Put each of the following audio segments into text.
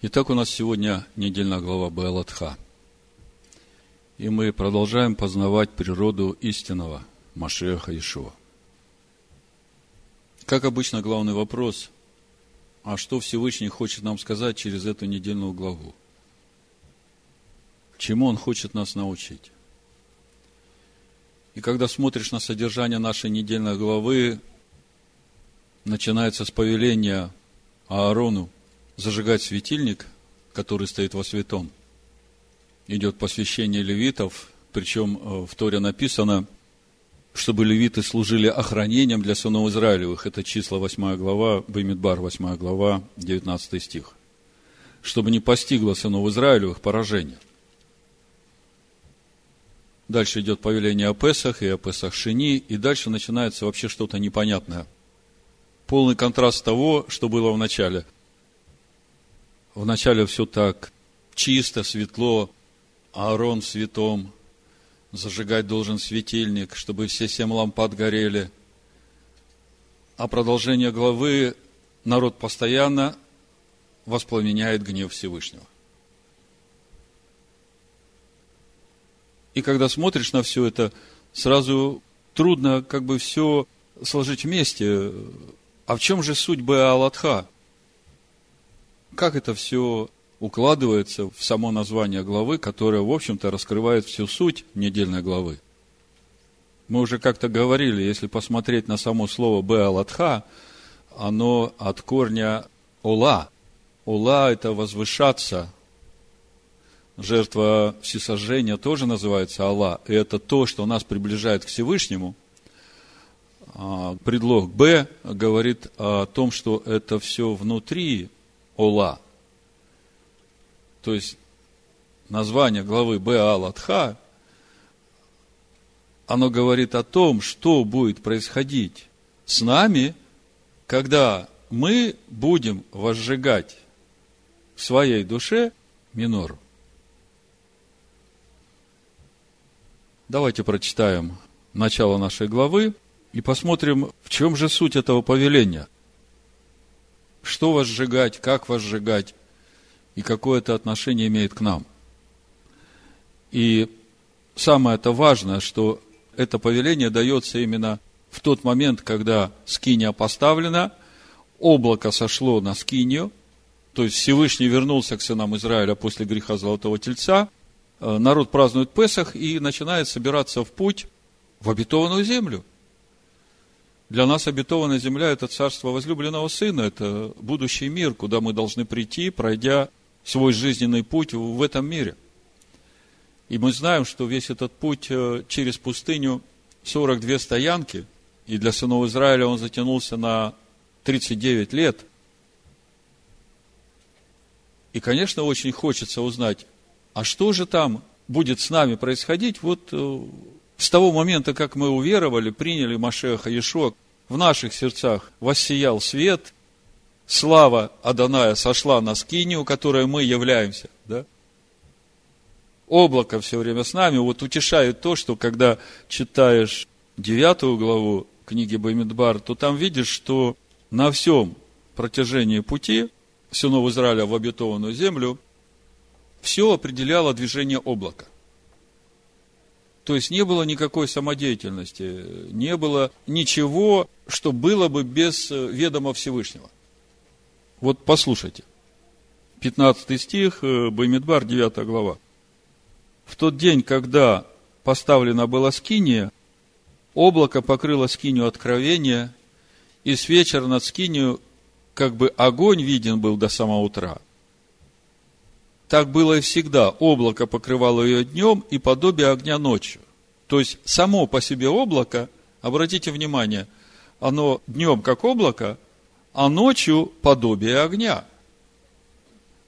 Итак, у нас сегодня недельная глава Баалатха. И мы продолжаем познавать природу истинного Машеха Ишуа. Как обычно, главный вопрос, а что Всевышний хочет нам сказать через эту недельную главу? Чему Он хочет нас научить? И когда смотришь на содержание нашей недельной главы, начинается с повеления Аарону зажигать светильник, который стоит во святом. Идет посвящение левитов, причем э, в Торе написано, чтобы левиты служили охранением для сынов Израилевых. Это числа 8 глава, Баймидбар 8 глава, 19 стих. Чтобы не постигло сынов Израилевых поражение. Дальше идет повеление о Песах и о Песах Шини, и дальше начинается вообще что-то непонятное. Полный контраст того, что было в начале. В начале все так чисто, светло, Аарон в святом, зажигать должен светильник, чтобы все семь лампад горели. А продолжение главы народ постоянно воспламеняет гнев Всевышнего. И когда смотришь на все это, сразу трудно как бы все сложить вместе. А в чем же суть Беалатха? Как это все укладывается в само название главы, которое, в общем-то, раскрывает всю суть недельной главы? Мы уже как-то говорили, если посмотреть на само слово Беалатха, оно от корня Ола. Ола – это возвышаться, жертва всесожжения тоже называется Аллах, и это то, что нас приближает к Всевышнему. А, предлог Б говорит о том, что это все внутри Ола. То есть, название главы Б Алатха, оно говорит о том, что будет происходить с нами, когда мы будем возжигать в своей душе минору. Давайте прочитаем начало нашей главы и посмотрим, в чем же суть этого повеления. Что возжигать, как возжигать и какое это отношение имеет к нам. И самое это важное, что это повеление дается именно в тот момент, когда скиния поставлена, облако сошло на скинию, то есть Всевышний вернулся к сынам Израиля после греха Золотого Тельца, Э, народ празднует Песах и начинает собираться в путь в обетованную землю. Для нас обетованная земля – это царство возлюбленного сына, это будущий мир, куда мы должны прийти, пройдя свой жизненный путь в этом мире. И мы знаем, что весь этот путь э, через пустыню 42 стоянки, и для сынов Израиля он затянулся на 39 лет. И, конечно, очень хочется узнать, а что же там будет с нами происходить вот э, с того момента, как мы уверовали, приняли Машеха Иешуа, в наших сердцах воссиял свет, слава Аданая сошла на скинию, которой мы являемся, да? Облако все время с нами, вот утешает то, что когда читаешь девятую главу книги Бамидбар, то там видишь, что на всем протяжении пути сынов Израиля в обетованную землю все определяло движение облака. То есть не было никакой самодеятельности, не было ничего, что было бы без э, ведома Всевышнего. Вот послушайте. 15 стих, э, Баймидбар, 9 глава. В тот день, когда поставлена была скиния, облако покрыло скинию откровения, и с вечера над скинию как бы огонь виден был до самого утра. Так было и всегда. Облако покрывало ее днем и подобие огня ночью. То есть, само по себе облако, обратите внимание, оно днем как облако, а ночью подобие огня.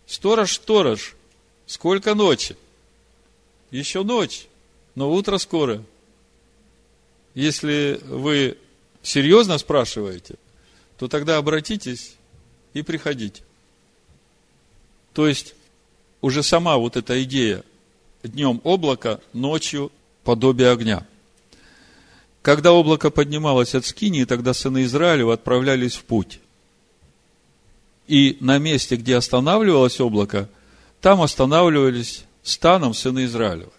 Сторож, сторож, сколько ночи? Еще ночь, но утро скоро. Если вы серьезно спрашиваете, то тогда обратитесь и приходите. То есть, уже сама вот эта идея днем облако, ночью подобие огня. Когда облако поднималось от Скинии, тогда сыны Израилева отправлялись в путь. И на месте, где останавливалось облако, там останавливались станом сыны Израилева.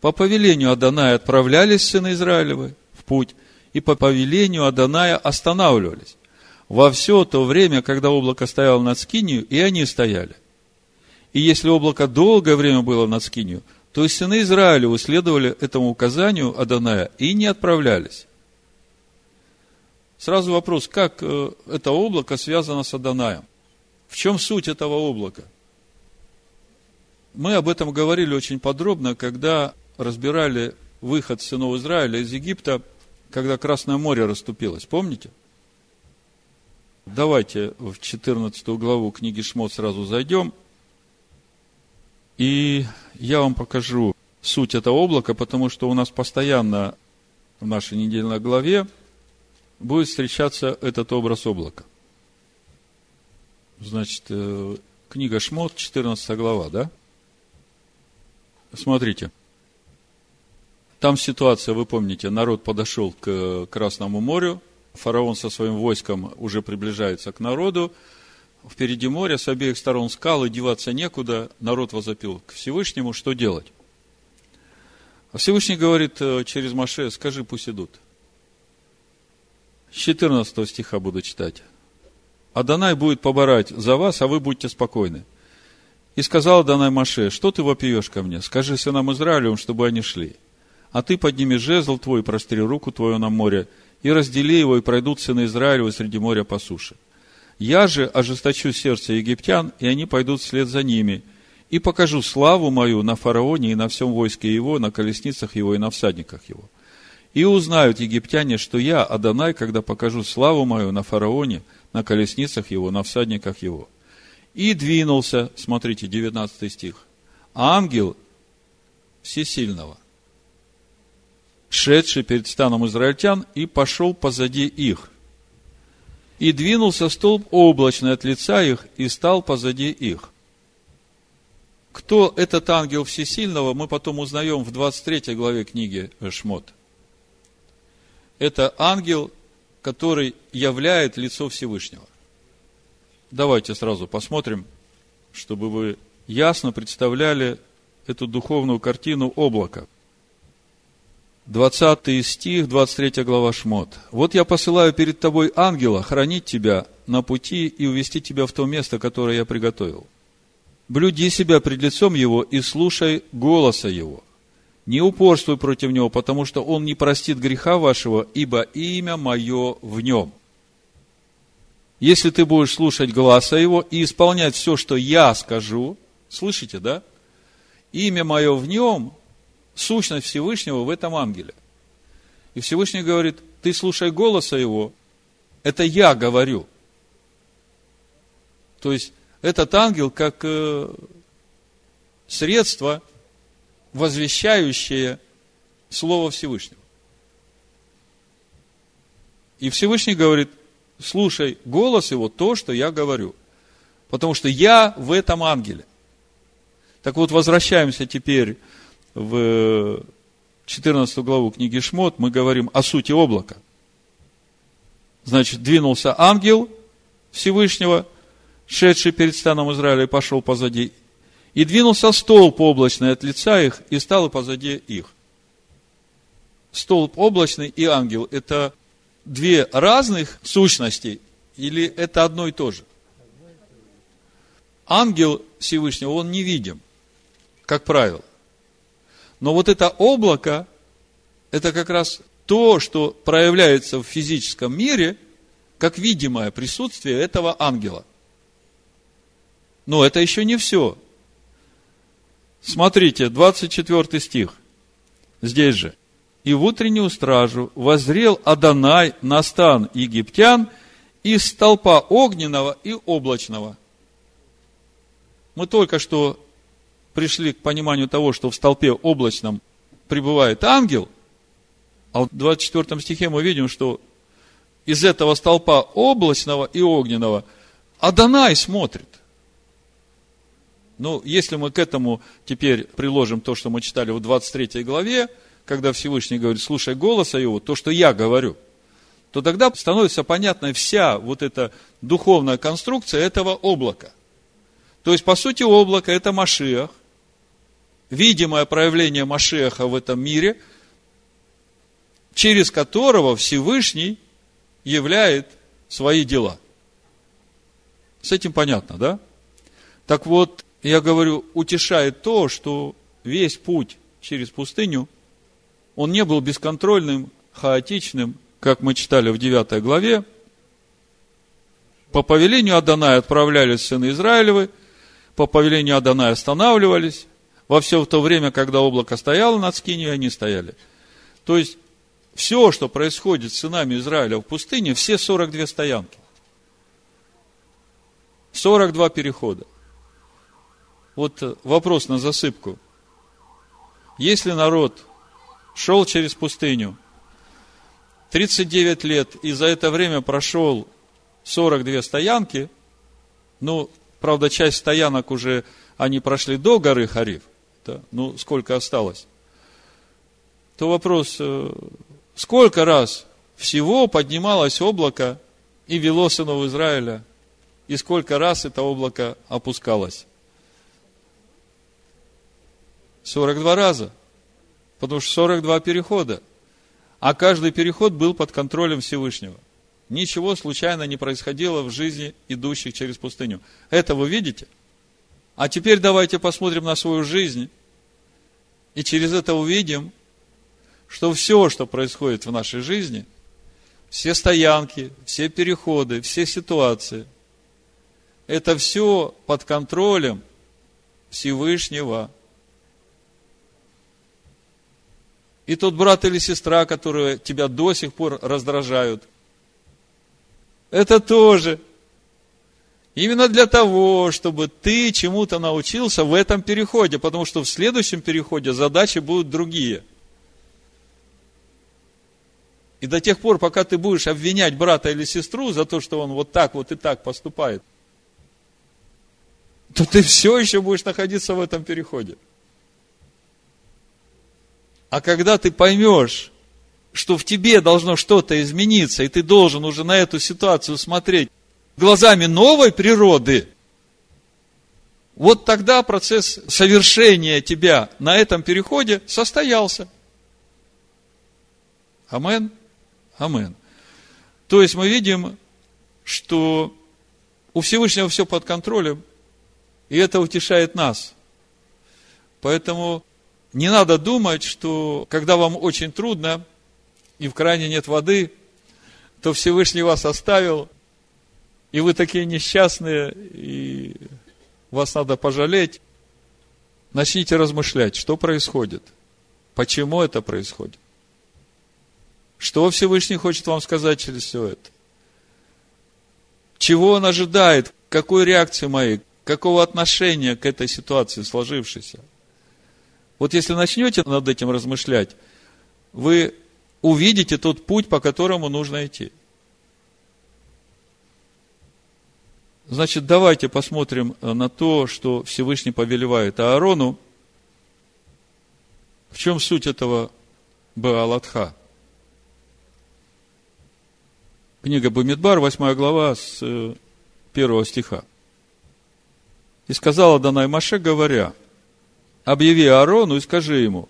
По повелению Аданая отправлялись сыны Израилевы в путь, и по повелению Аданая останавливались. Во все то время, когда облако стояло над Скинию, и они стояли. И если облако долгое время было над Скинию, то сыны Израилевы следовали этому указанию Аданая и не отправлялись. Сразу вопрос, как э, это облако связано с Аданаем? В чем суть этого облака? Мы об этом говорили очень подробно, когда разбирали выход сынов Израиля из Египта, когда Красное море расступилось. Помните? Давайте в 14 главу книги Шмот сразу зайдем. И я вам покажу суть этого облака, потому что у нас постоянно в нашей недельной главе будет встречаться этот образ облака. Значит, э, книга Шмот, 14 глава, да? Смотрите. Там ситуация, вы помните, народ подошел к Красному морю, фараон со своим войском уже приближается к народу, впереди море, с обеих сторон скалы, деваться некуда, народ возопил к Всевышнему, что делать? А Всевышний говорит э, через Маше, скажи, пусть идут. С 14 стиха буду читать. Адонай будет поборать за вас, а вы будьте спокойны. И сказал Адонай Маше, что ты вопиешь ко мне? Скажи сынам Израилевым, чтобы они шли а ты подними жезл твой, простри руку твою на море, и раздели его, и пройдут сыны Израилева среди моря по суше. Я же ожесточу сердце египтян, и они пойдут вслед за ними, и покажу славу мою на фараоне и на всем войске его, на колесницах его и на всадниках его. И узнают египтяне, что я, Адонай, когда покажу славу мою на фараоне, на колесницах его, на всадниках его. И двинулся, смотрите, 19 стих, ангел всесильного – шедший перед станом израильтян, и пошел позади их. И двинулся столб облачный от лица их, и стал позади их. Кто этот ангел всесильного, мы потом узнаем в 23 главе книги Шмот. Это ангел, который являет лицо Всевышнего. Давайте сразу посмотрим, чтобы вы ясно представляли эту духовную картину облака – 20 стих, 23 глава Шмот. «Вот я посылаю перед тобой ангела хранить тебя на пути и увести тебя в то место, которое я приготовил. Блюди себя пред лицом его и слушай голоса его. Не упорствуй против него, потому что он не простит греха вашего, ибо имя мое в нем. Если ты будешь слушать голоса его и исполнять все, что я скажу, слышите, да? Имя мое в нем, сущность Всевышнего в этом ангеле. И Всевышний говорит, ты слушай голоса его, это я говорю. То есть, этот ангел как э, средство, возвещающее Слово Всевышнего. И Всевышний говорит, слушай голос его, то, что я говорю. Потому что я в этом ангеле. Так вот, возвращаемся теперь в 14 главу книги Шмот мы говорим о сути облака. Значит, двинулся ангел Всевышнего, шедший перед станом Израиля, и пошел позади. И двинулся столб облачный от лица их, и стал и позади их. Столб облачный и ангел – это две разных сущности, или это одно и то же? Ангел Всевышнего, он невидим, как правило. Но вот это облако, это как раз то, что проявляется в физическом мире, как видимое присутствие этого ангела. Но это еще не все. Смотрите, 24 стих. Здесь же. «И в утреннюю стражу возрел Адонай на стан египтян из столпа огненного и облачного». Мы только что пришли к пониманию того, что в столпе облачном пребывает ангел, а в 24 стихе мы видим, что из этого столпа облачного и огненного Адонай смотрит. Ну, если мы к этому теперь приложим то, что мы читали в 23 главе, когда Всевышний говорит, слушай голоса его, то, что я говорю, то тогда становится понятна вся вот эта духовная конструкция этого облака. То есть, по сути, облако – это Машиах, видимое проявление Машеха в этом мире, через которого Всевышний являет свои дела. С этим понятно, да? Так вот, я говорю, утешает то, что весь путь через пустыню, он не был бесконтрольным, хаотичным, как мы читали в 9 главе. По повелению Адоная отправлялись сыны Израилевы, по повелению Адоная останавливались, во все то время, когда облако стояло над Скинью, они стояли. То есть, все, что происходит с сынами Израиля в пустыне, все 42 стоянки. 42 перехода. Вот э, вопрос на засыпку. Если народ шел через пустыню 39 лет и за это время прошел 42 стоянки, ну, правда, часть стоянок уже они прошли до горы Хариф, да, ну, сколько осталось, то вопрос, э, сколько раз всего поднималось облако и вело сынов Израиля, и сколько раз это облако опускалось? 42 раза. Потому что 42 перехода. А каждый переход был под контролем Всевышнего. Ничего случайно не происходило в жизни идущих через пустыню. Это вы видите? А теперь давайте посмотрим на свою жизнь. И через это увидим, что все, что происходит в нашей жизни, все стоянки, все переходы, все ситуации, это все под контролем Всевышнего. И тот брат или сестра, которые тебя до сих пор раздражают, это тоже именно для того, чтобы ты чему-то научился в этом переходе, потому что в следующем переходе задачи будут другие. И до тех пор, пока ты будешь обвинять брата или сестру за то, что он вот так вот и так поступает, то ты все еще будешь находиться в этом переходе. А когда ты поймешь, что в тебе должно что-то измениться, и ты должен уже на эту ситуацию смотреть глазами новой природы, вот тогда процесс совершения тебя на этом переходе состоялся. Амен. Амен. То есть мы видим, что у Всевышнего все под контролем, и это утешает нас. Поэтому не надо думать, что когда вам очень трудно и в кране нет воды, то Всевышний вас оставил, и вы такие несчастные, и вас надо пожалеть. Начните размышлять, что происходит, почему это происходит. Что Всевышний хочет вам сказать через все это? Чего он ожидает? Какой реакции моей? Какого отношения к этой ситуации сложившейся? Вот если начнете над этим размышлять, вы увидите тот путь, по которому нужно идти. Значит, давайте посмотрим на то, что Всевышний повелевает Аарону. В чем суть этого Баалатха? Книга Бамидбар, 8 глава, с э, первого стиха. «И сказала Данай Маше, говоря, объяви Аарону и скажи ему,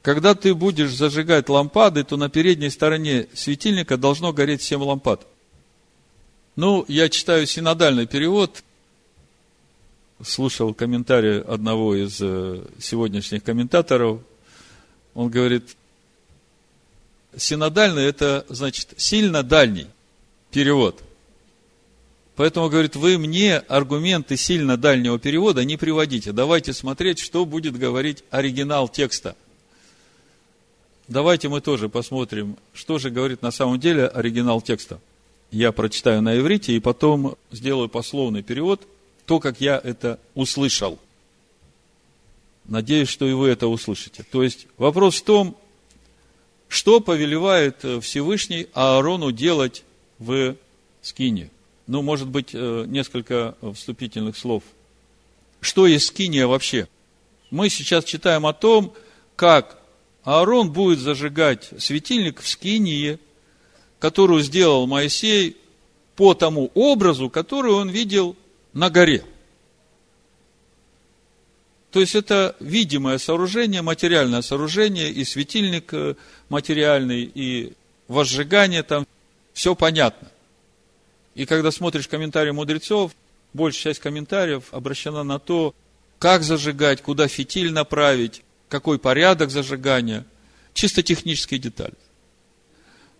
когда ты будешь зажигать лампады, то на передней стороне светильника должно гореть семь лампад. Ну, я читаю синодальный перевод, слушал комментарий одного из э, сегодняшних комментаторов. Он говорит, синодальный – это, значит, сильно дальний перевод – Поэтому, говорит, вы мне аргументы сильно дальнего перевода не приводите. Давайте смотреть, что будет говорить оригинал текста. Давайте мы тоже посмотрим, что же говорит на самом деле оригинал текста. Я прочитаю на иврите и потом сделаю пословный перевод, то, как я это услышал. Надеюсь, что и вы это услышите. То есть вопрос в том, что повелевает Всевышний Аарону делать в скине – ну, может быть, э, несколько вступительных слов. Что есть скиния вообще? Мы сейчас читаем о том, как Аарон будет зажигать светильник в скинии, которую сделал Моисей по тому образу, который он видел на горе. То есть это видимое сооружение, материальное сооружение, и светильник э, материальный, и возжигание там, все понятно. И когда смотришь комментарии мудрецов, большая часть комментариев обращена на то, как зажигать, куда фитиль направить, какой порядок зажигания, чисто технические детали.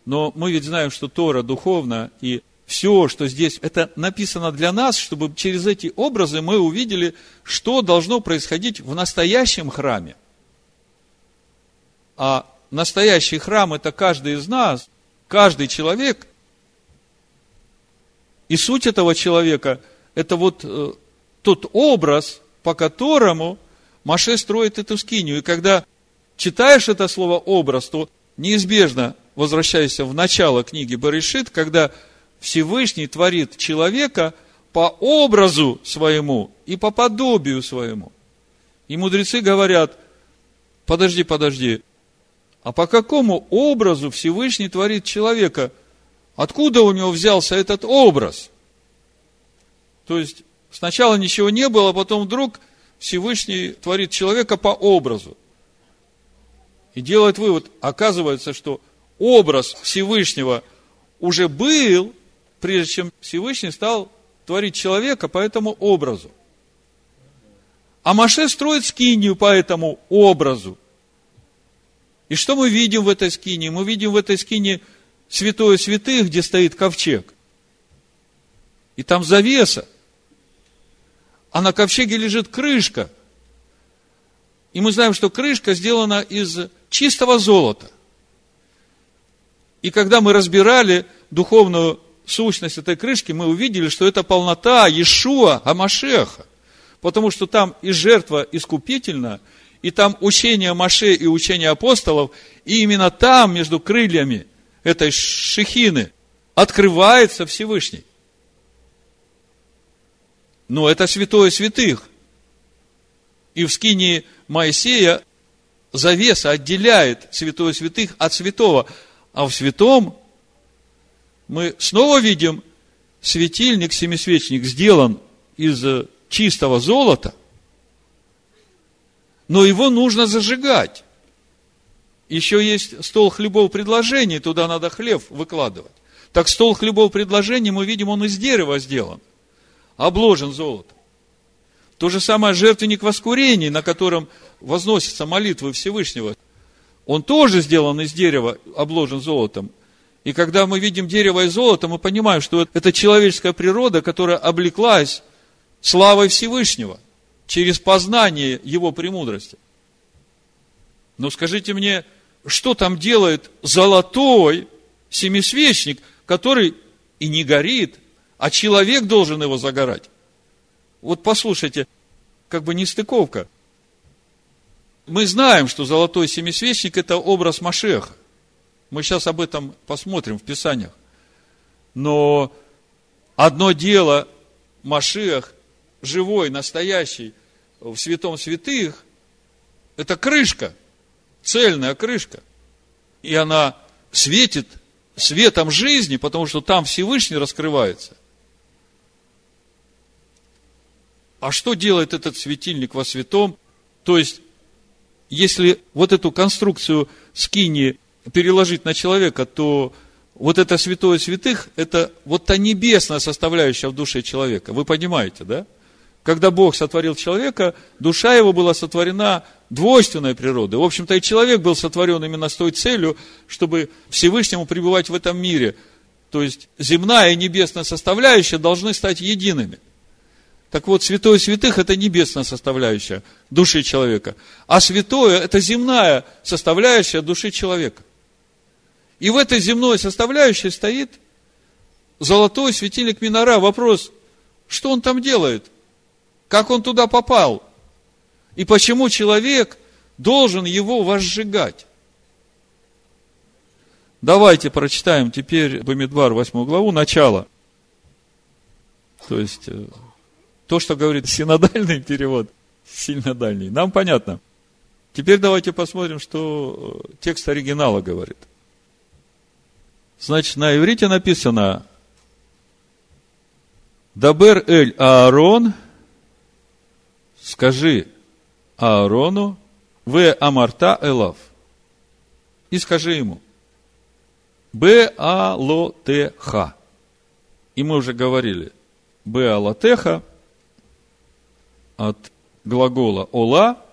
Но мы ведь знаем, что Тора духовна, и все, что здесь, это написано для нас, чтобы через эти образы мы увидели, что должно происходить в настоящем храме. А настоящий храм – это каждый из нас, каждый человек. И суть этого человека – это вот э, тот образ, по которому Маше строит эту скинию. И когда читаешь это слово «образ», то неизбежно возвращаешься в начало книги Баришит, когда Всевышний творит человека по образу своему и по подобию своему. И мудрецы говорят, подожди, подожди, а по какому образу Всевышний творит человека? Откуда у него взялся этот образ? То есть, сначала ничего не было, а потом вдруг Всевышний творит человека по образу. И делает вывод, оказывается, что образ Всевышнего уже был, прежде чем Всевышний стал творить человека по этому образу. А Маше строит скинию по этому образу. И что мы видим в этой скине? Мы видим в этой скине святое святых, где стоит ковчег. И там завеса. А на ковчеге лежит крышка. И мы знаем, что крышка сделана из чистого золота. И когда мы разбирали духовную сущность этой крышки, мы увидели, что это полнота Иешуа Амашеха. Потому что там и жертва искупительна, и там учение Маше и учение апостолов, и именно там, между крыльями этой шехины, открывается Всевышний. Но это святое святых. И в скинии Моисея завеса отделяет святое святых от святого. А в святом мы снова видим светильник, семисвечник, сделан из чистого золота, но его нужно зажигать. Еще есть стол хлебов предложений, туда надо хлеб выкладывать. Так стол хлебов предложений, мы видим, он из дерева сделан, обложен золотом. То же самое жертвенник воскурений, на котором возносятся молитвы Всевышнего. Он тоже сделан из дерева, обложен золотом. И когда мы видим дерево и золото, мы понимаем, что это человеческая природа, которая облеклась славой Всевышнего через познание Его премудрости. Но скажите мне, что там делает золотой семисвечник, который и не горит, а человек должен его загорать? Вот послушайте, как бы нестыковка. Мы знаем, что золотой семисвечник – это образ Машеха. Мы сейчас об этом посмотрим в Писаниях. Но одно дело Машиах, живой, настоящий, в святом святых, это крышка, цельная крышка. И она светит светом жизни, потому что там Всевышний раскрывается. А что делает этот светильник во святом? То есть, если вот эту конструкцию скини переложить на человека, то вот это святое святых, это вот та небесная составляющая в душе человека. Вы понимаете, да? Когда Бог сотворил человека, душа его была сотворена двойственной природой. В общем-то, и человек был сотворен именно с той целью, чтобы Всевышнему пребывать в этом мире. То есть, земная и небесная составляющая должны стать едиными. Так вот, святое святых – это небесная составляющая души человека. А святое – это земная составляющая души человека. И в этой земной составляющей стоит золотой светильник Минора. Вопрос, что он там делает? Как он туда попал? И почему человек должен его возжигать? Давайте прочитаем теперь Бамидбар 8 главу, начало. То есть, э, то, что говорит синодальный перевод, сильно дальний, нам понятно. Теперь давайте посмотрим, что э, текст оригинала говорит Значит, на иврите написано Дабер эль Аарон, скажи Аарону, в амарта элав. И скажи ему, б а ло те ха. И мы уже говорили, б а ло те ха от глагола ола,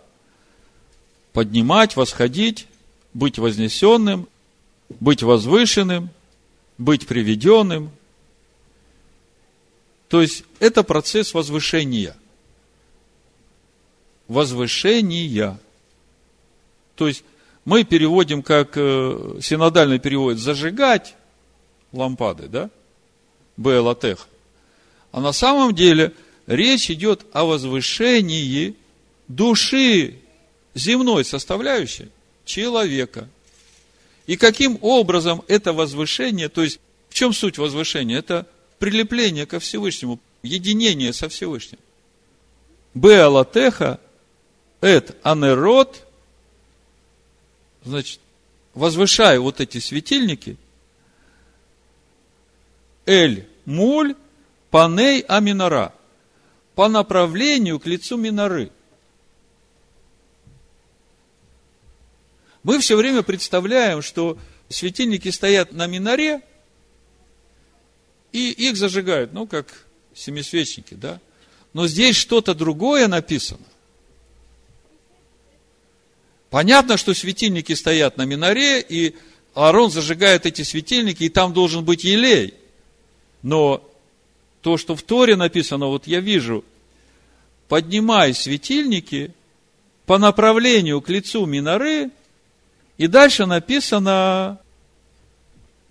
поднимать, восходить, быть вознесенным, быть возвышенным, быть приведенным. То есть, это процесс возвышения. Возвышения. То есть, мы переводим, как э, синодальный перевод, зажигать лампады, да? Беалатех. А на самом деле речь идет о возвышении души земной составляющей человека. И каким образом это возвышение, то есть в чем суть возвышения? Это прилепление ко Всевышнему, единение со Всевышним. Беалатеха, эт анерот, значит, возвышая вот эти светильники, эль муль паней аминара, по направлению к лицу миноры – Мы все время представляем, что светильники стоят на миноре, и их зажигают, ну, как семисвечники, да? Но здесь что-то другое написано. Понятно, что светильники стоят на миноре, и Аарон зажигает эти светильники, и там должен быть елей. Но то, что в Торе написано, вот я вижу, поднимай светильники по направлению к лицу миноры, и дальше написано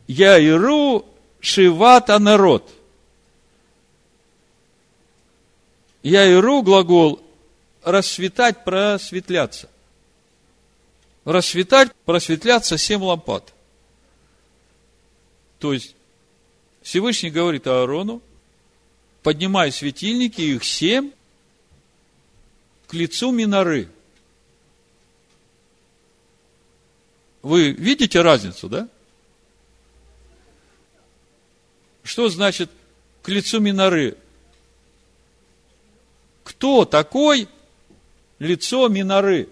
Я иру шивата народ. Иру глагол расцветать, просветляться. Расцветать, просветляться семь лампад. То есть, Всевышний говорит Аарону, поднимай светильники, их семь, к лицу миноры – Вы видите разницу, да? Что значит к лицу Миноры? Кто такой лицо Миноры?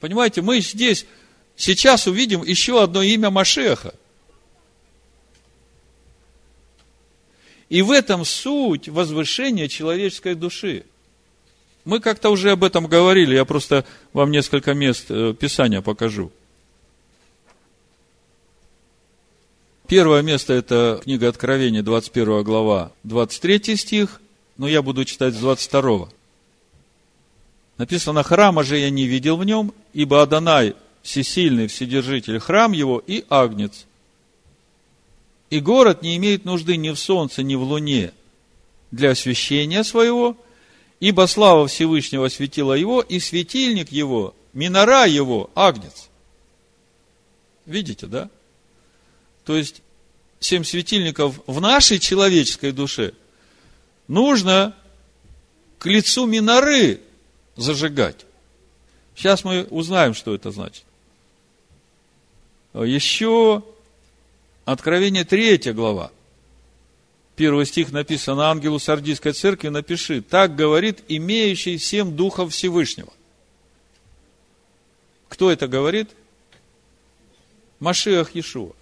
Понимаете, мы здесь сейчас увидим еще одно имя Машеха. И в этом суть возвышения человеческой души. Мы как-то уже об этом говорили, я просто вам несколько мест э, Писания покажу. Первое место – это книга Откровения, 21 глава, 23 стих, но я буду читать с 22. Написано, храма же я не видел в нем, ибо Адонай, всесильный вседержитель, храм его и агнец. И город не имеет нужды ни в солнце, ни в луне для освящения своего, ибо слава Всевышнего осветила его, и светильник его, минора его, агнец. Видите, да? То есть, семь светильников в нашей человеческой душе нужно к лицу миноры зажигать. Сейчас мы узнаем, что это значит. Еще Откровение 3 глава. Первый стих написано, ангелу Сардийской церкви напиши, так говорит имеющий семь духов Всевышнего. Кто это говорит? Машиах Иешуа.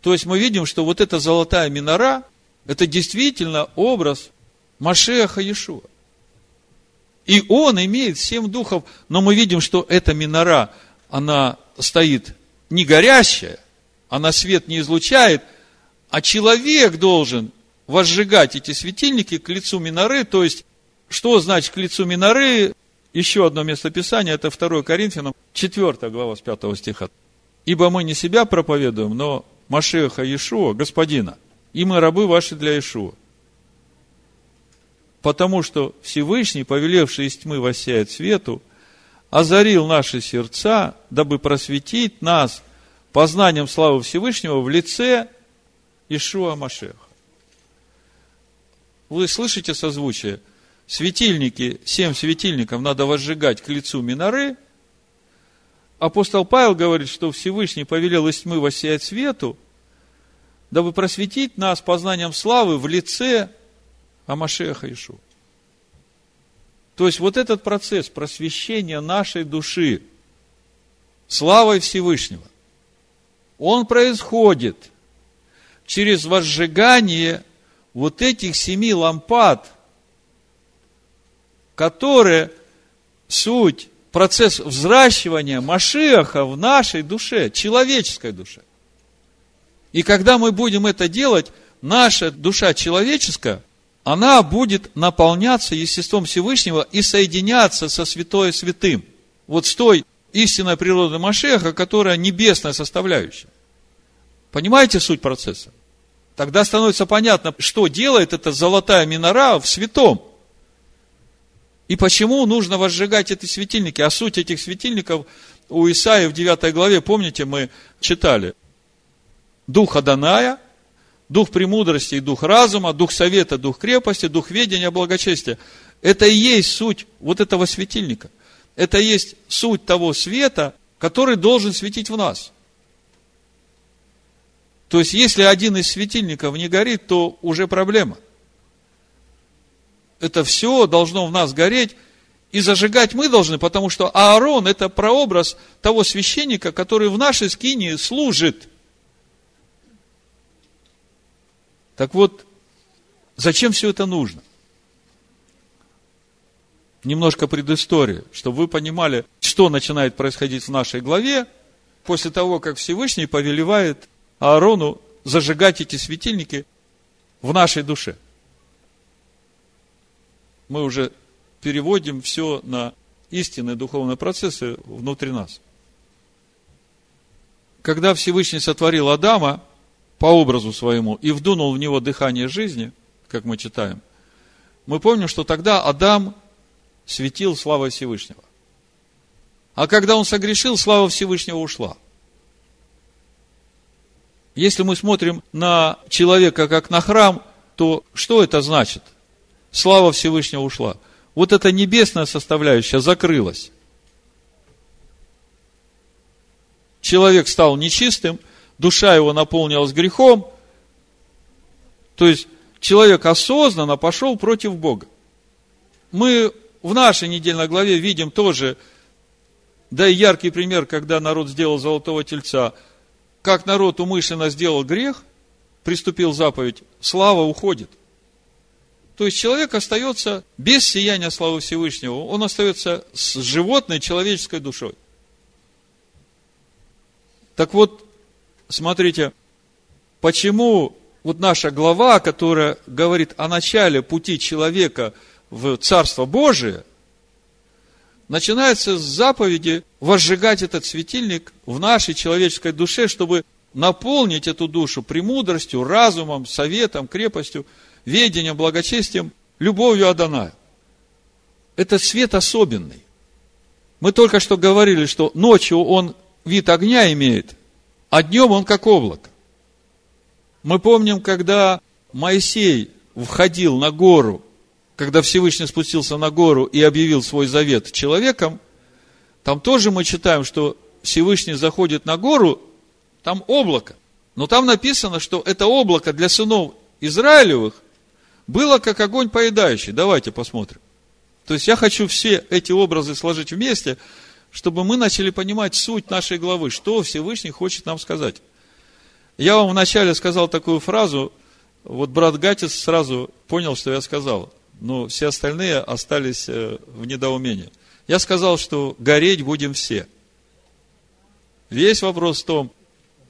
То есть мы видим, что вот эта золотая минора, это действительно образ Машеха Иешуа. И он имеет семь духов, но мы видим, что эта минора, она стоит не горящая, она свет не излучает, а человек должен возжигать эти светильники к лицу миноры, то есть, что значит к лицу миноры? Еще одно местописание, это 2 Коринфянам, 4 глава с 5 стиха. Ибо мы не себя проповедуем, но Машеха Иешуа, Господина, и мы рабы ваши для Иешуа. Потому что Всевышний, повелевший из тьмы воссеять свету, озарил наши сердца, дабы просветить нас познанием славы Всевышнего в лице Ишуа Машеха. Вы слышите созвучие? Светильники, семь светильников надо возжигать к лицу Миноры, апостол Павел говорит, что Всевышний повелел из тьмы воссиять свету, дабы просветить нас познанием славы в лице Амашеха Ишу. То есть вот этот процесс просвещения нашей души славой Всевышнего, он происходит через возжигание вот этих семи лампад, которые суть, процесс взращивания Машиаха в нашей душе, человеческой душе. И когда мы будем это делать, наша душа человеческая, она будет наполняться естеством Всевышнего и соединяться со святое святым. Вот с той истинной природой Машеха, которая небесная составляющая. Понимаете суть процесса? Тогда становится понятно, что делает эта золотая минора в святом. И почему нужно возжигать эти светильники. А суть этих светильников у Исаия в 9 главе, помните, мы читали. Дух Аданая, дух премудрости и дух разума, дух совета, дух крепости, дух ведения, благочестия. Это и есть суть вот этого светильника. Это и есть суть того света, который должен светить в нас. То есть, если один из светильников не горит, то уже проблема. Это все должно в нас гореть, и зажигать мы должны, потому что Аарон – это прообраз того священника, который в нашей скине служит. Так вот, зачем все это нужно? Немножко предыстории, чтобы вы понимали, что начинает происходить в нашей главе после того, как Всевышний повелевает Аарону зажигать эти светильники в нашей душе. Мы уже переводим все на истинные духовные процессы внутри нас. Когда Всевышний сотворил Адама по образу своему и вдунул в него дыхание жизни, как мы читаем, мы помним, что тогда Адам светил славой Всевышнего. А когда он согрешил, слава Всевышнего ушла – если мы смотрим на человека как на храм, то что это значит? Слава Всевышнего ушла. Вот эта небесная составляющая закрылась. Человек стал нечистым, душа его наполнилась грехом, то есть человек осознанно пошел против Бога. Мы в нашей недельной главе видим тоже, да и яркий пример, когда народ сделал золотого тельца – как народ умышленно сделал грех, приступил заповедь, слава уходит. То есть человек остается без сияния славы Всевышнего, он остается с животной человеческой душой. Так вот, смотрите, почему вот наша глава, которая говорит о начале пути человека в Царство Божие – начинается с заповеди возжигать этот светильник в нашей человеческой душе, чтобы наполнить эту душу премудростью, разумом, советом, крепостью, ведением, благочестием, любовью Адоная. Это свет особенный. Мы только что говорили, что ночью он вид огня имеет, а днем он как облако. Мы помним, когда Моисей входил на гору когда Всевышний спустился на гору и объявил свой завет человеком, там тоже мы читаем, что Всевышний заходит на гору, там облако. Но там написано, что это облако для сынов Израилевых было как огонь поедающий. Давайте посмотрим. То есть я хочу все эти образы сложить вместе, чтобы мы начали понимать суть нашей главы, что Всевышний хочет нам сказать. Я вам вначале сказал такую фразу, вот брат Гатис сразу понял, что я сказал но все остальные остались э, в недоумении. Я сказал, что гореть будем все. Весь вопрос в том,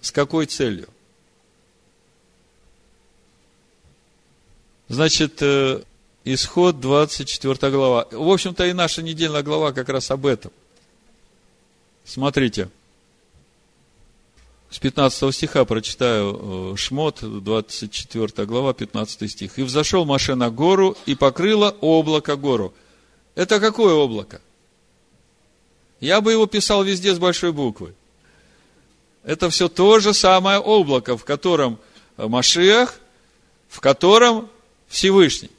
с какой целью. Значит, э, исход 24 глава. В общем-то, и наша недельная глава как раз об этом. Смотрите с 15 стиха прочитаю э, Шмот, 24 глава, 15 стих. «И взошел Маше на гору, и покрыло облако гору». Это какое облако? Я бы его писал везде с большой буквы. Это все то же самое облако, в котором Машиах, в котором Всевышний.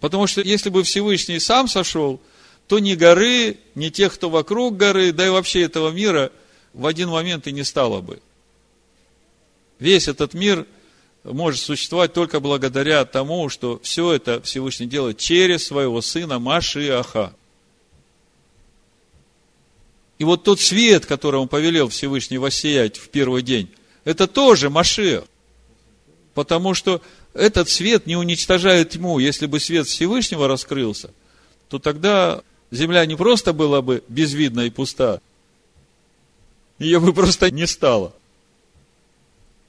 Потому что если бы Всевышний сам сошел, то ни горы, ни тех, кто вокруг горы, да и вообще этого мира – в один момент и не стало бы. Весь этот мир может существовать только благодаря тому, что все это Всевышний делает через своего сына Машиаха. И вот тот свет, который он повелел Всевышний воссиять в первый день, это тоже Машиах. Потому что этот свет не уничтожает тьму. Если бы свет Всевышнего раскрылся, то тогда земля не просто была бы безвидна и пуста, ее бы просто не стало.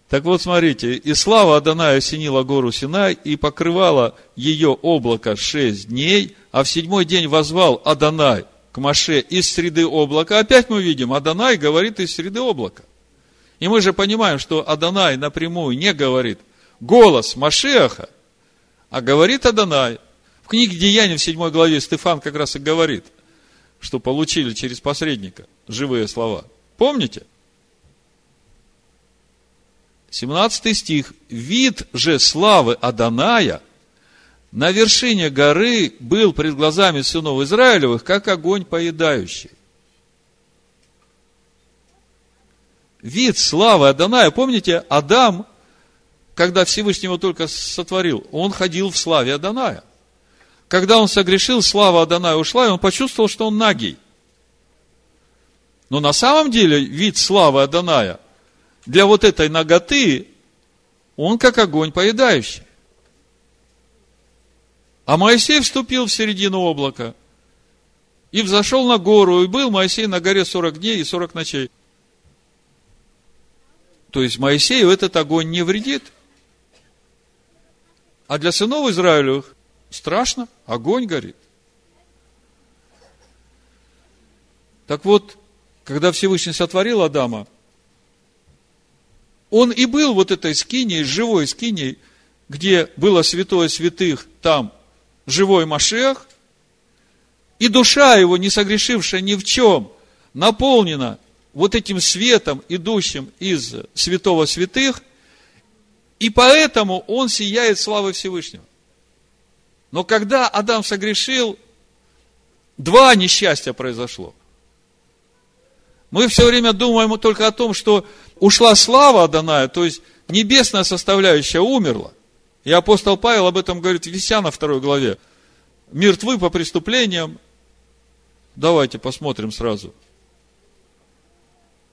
Так вот, смотрите, и слава Адоная осенила гору Синай и покрывала ее облако шесть дней, а в седьмой день возвал Адонай к Маше из среды облака. Опять мы видим, Адонай говорит из среды облака. И мы же понимаем, что Адонай напрямую не говорит голос Машеха, а говорит Адонай. В книге Деяний в 7 главе Стефан как раз и говорит, что получили через посредника живые слова. Помните? 17 стих. Вид же славы Аданая на вершине горы был пред глазами сынов Израилевых, как огонь поедающий. Вид славы Аданая. Помните, Адам, когда Всевышнего только сотворил, он ходил в славе Аданая. Когда он согрешил, слава Аданая ушла, и он почувствовал, что он нагий. Но на самом деле вид славы Аданая для вот этой ноготы, он как огонь поедающий. А Моисей вступил в середину облака и взошел на гору, и был Моисей на горе 40 дней и 40 ночей. То есть Моисею этот огонь не вредит. А для сынов Израилевых страшно, огонь горит. Так вот, когда Всевышний сотворил Адама, он и был вот этой скиней, живой скиней, где было святое святых, там живой Машех, и душа его, не согрешившая ни в чем, наполнена вот этим светом, идущим из святого святых, и поэтому он сияет славой Всевышнего. Но когда Адам согрешил, два несчастья произошло – мы все время думаем только о том, что ушла слава Адоная, то есть небесная составляющая умерла. И апостол Павел об этом говорит в Весяна второй главе. Мертвы по преступлениям. Давайте посмотрим сразу.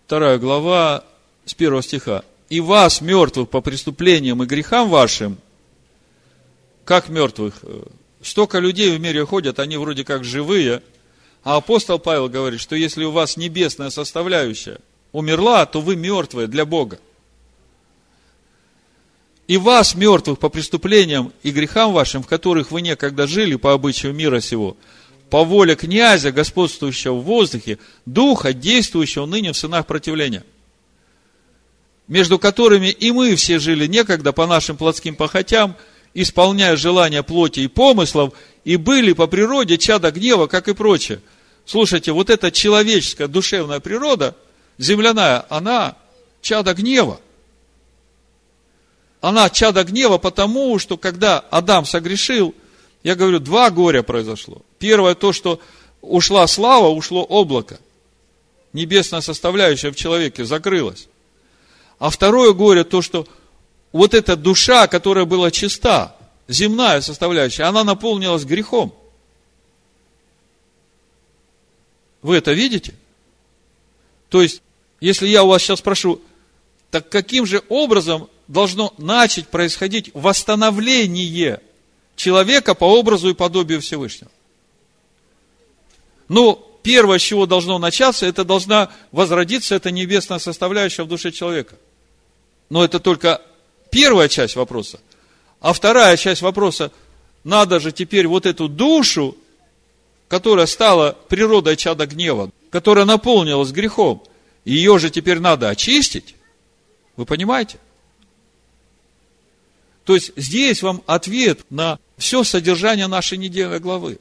Вторая глава с первого стиха. И вас, мертвых по преступлениям и грехам вашим, как мертвых, столько людей в мире ходят, они вроде как живые, а апостол Павел говорит, что если у вас небесная составляющая умерла, то вы мертвые для Бога. И вас, мертвых по преступлениям и грехам вашим, в которых вы некогда жили по обычаю мира сего, по воле князя, господствующего в воздухе, духа, действующего ныне в сынах противления, между которыми и мы все жили некогда по нашим плотским похотям, исполняя желания плоти и помыслов, и были по природе чада гнева, как и прочее – Слушайте, вот эта человеческая душевная природа, земляная, она чада гнева. Она чада гнева потому, что когда Адам согрешил, я говорю, два горя произошло. Первое то, что ушла слава, ушло облако. Небесная составляющая в человеке закрылась. А второе горе то, что вот эта душа, которая была чиста, земная составляющая, она наполнилась грехом. Вы это видите? То есть, если я у вас сейчас спрошу, так каким же образом должно начать происходить восстановление человека по образу и подобию Всевышнего? Ну, первое, с чего должно начаться, это должна возродиться эта небесная составляющая в душе человека. Но это только первая часть вопроса. А вторая часть вопроса, надо же теперь вот эту душу которая стала природой чада гнева, которая наполнилась грехом, ее же теперь надо очистить. Вы понимаете? То есть здесь вам ответ на все содержание нашей недельной главы.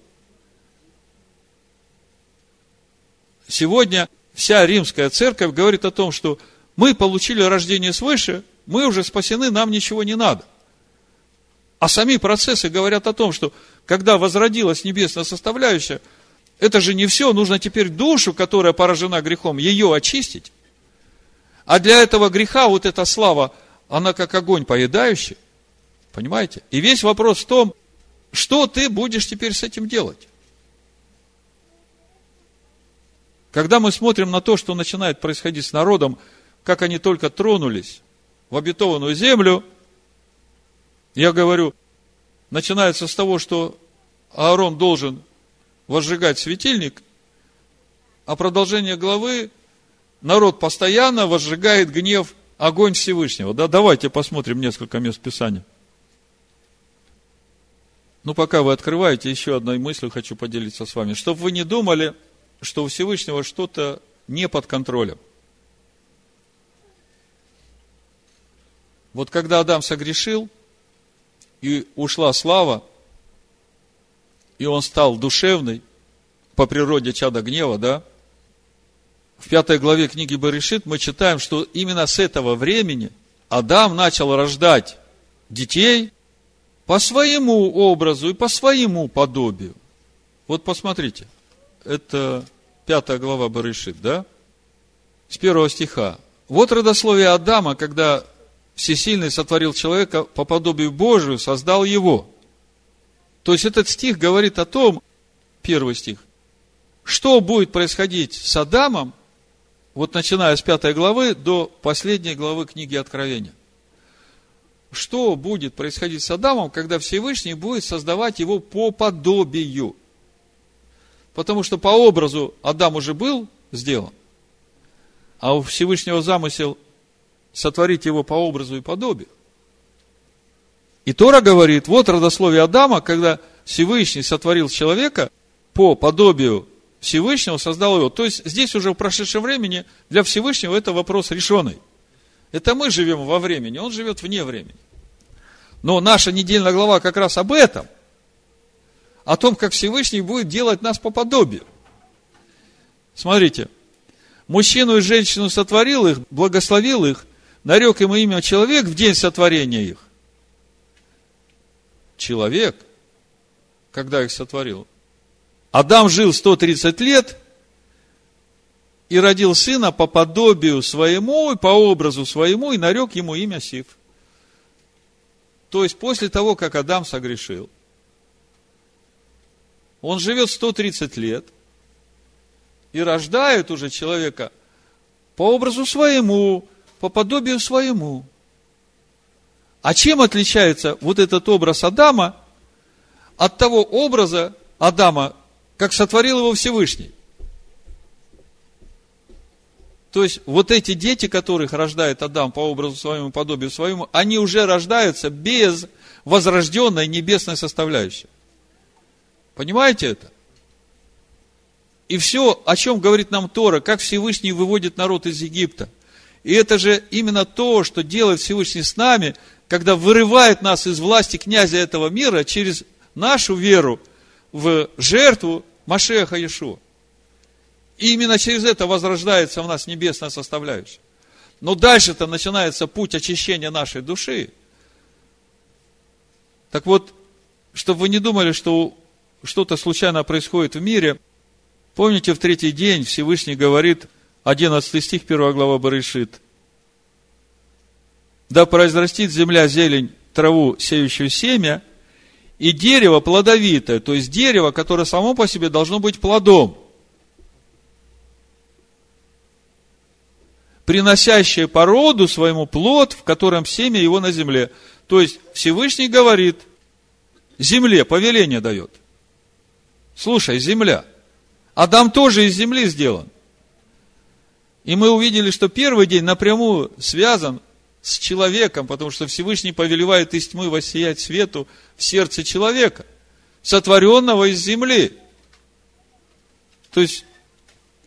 Сегодня вся римская церковь говорит о том, что мы получили рождение свыше, мы уже спасены, нам ничего не надо. А сами процессы говорят о том, что когда возродилась небесная составляющая, это же не все, нужно теперь душу, которая поражена грехом, ее очистить. А для этого греха вот эта слава она как огонь поедающий. Понимаете? И весь вопрос в том, что ты будешь теперь с этим делать? Когда мы смотрим на то, что начинает происходить с народом, как они только тронулись в обетованную землю, я говорю, начинается с того, что Аарон должен возжигать светильник, а продолжение главы народ постоянно возжигает гнев, огонь Всевышнего. Да, давайте посмотрим несколько мест Писания. Ну, пока вы открываете, еще одной мыслью хочу поделиться с вами. Чтобы вы не думали, что у Всевышнего что-то не под контролем. Вот когда Адам согрешил, и ушла слава, и он стал душевный, по природе чада гнева, да? В пятой главе книги Баришит мы читаем, что именно с этого времени Адам начал рождать детей по своему образу и по своему подобию. Вот посмотрите, это пятая глава Барышит, да? С первого стиха. Вот родословие Адама, когда Всесильный сотворил человека по подобию Божию, создал его. То есть этот стих говорит о том, первый стих, что будет происходить с Адамом, вот начиная с пятой главы до последней главы книги Откровения. Что будет происходить с Адамом, когда Всевышний будет создавать его по подобию? Потому что по образу Адам уже был сделан, а у Всевышнего замысел сотворить его по образу и подобию. И Тора говорит, вот родословие Адама, когда Всевышний сотворил человека по подобию Всевышнего, создал его. То есть, здесь уже в прошедшем времени для Всевышнего это вопрос решенный. Это мы живем во времени, он живет вне времени. Но наша недельная глава как раз об этом – о том, как Всевышний будет делать нас по подобию. Смотрите, мужчину и женщину сотворил их, благословил их, нарек ему имя человек в день сотворения их. Человек, когда их сотворил. Адам жил 130 лет и родил сына по подобию своему и по образу своему и нарек ему имя Сив. То есть после того, как Адам согрешил – он живет 130 лет и рождает уже человека по образу своему, по подобию своему. А чем отличается вот этот образ Адама от того образа Адама, как сотворил его Всевышний? То есть, вот эти дети, которых рождает Адам по образу своему, подобию своему, они уже рождаются без возрожденной небесной составляющей. Понимаете это? И все, о чем говорит нам Тора, как Всевышний выводит народ из Египта. И это же именно то, что делает Всевышний с нами, когда вырывает нас из власти князя этого мира через нашу веру в жертву Машеха Иешуа. И именно через это возрождается в нас небесная составляющая. Но дальше-то начинается путь очищения нашей души. Так вот, чтобы вы не думали, что что-то случайно происходит в мире, помните, в третий день Всевышний говорит, 11 стих, 1 глава Барышит, да произрастит земля зелень, траву, сеющую семя, и дерево плодовитое, то есть дерево, которое само по себе должно быть плодом, приносящее по роду своему плод, в котором семя его на земле. То есть Всевышний говорит, земле повеление дает. Слушай, земля. Адам тоже из земли сделан. И мы увидели, что первый день напрямую связан с человеком, потому что Всевышний повелевает из тьмы воссиять свету в сердце человека, сотворенного из земли. То есть,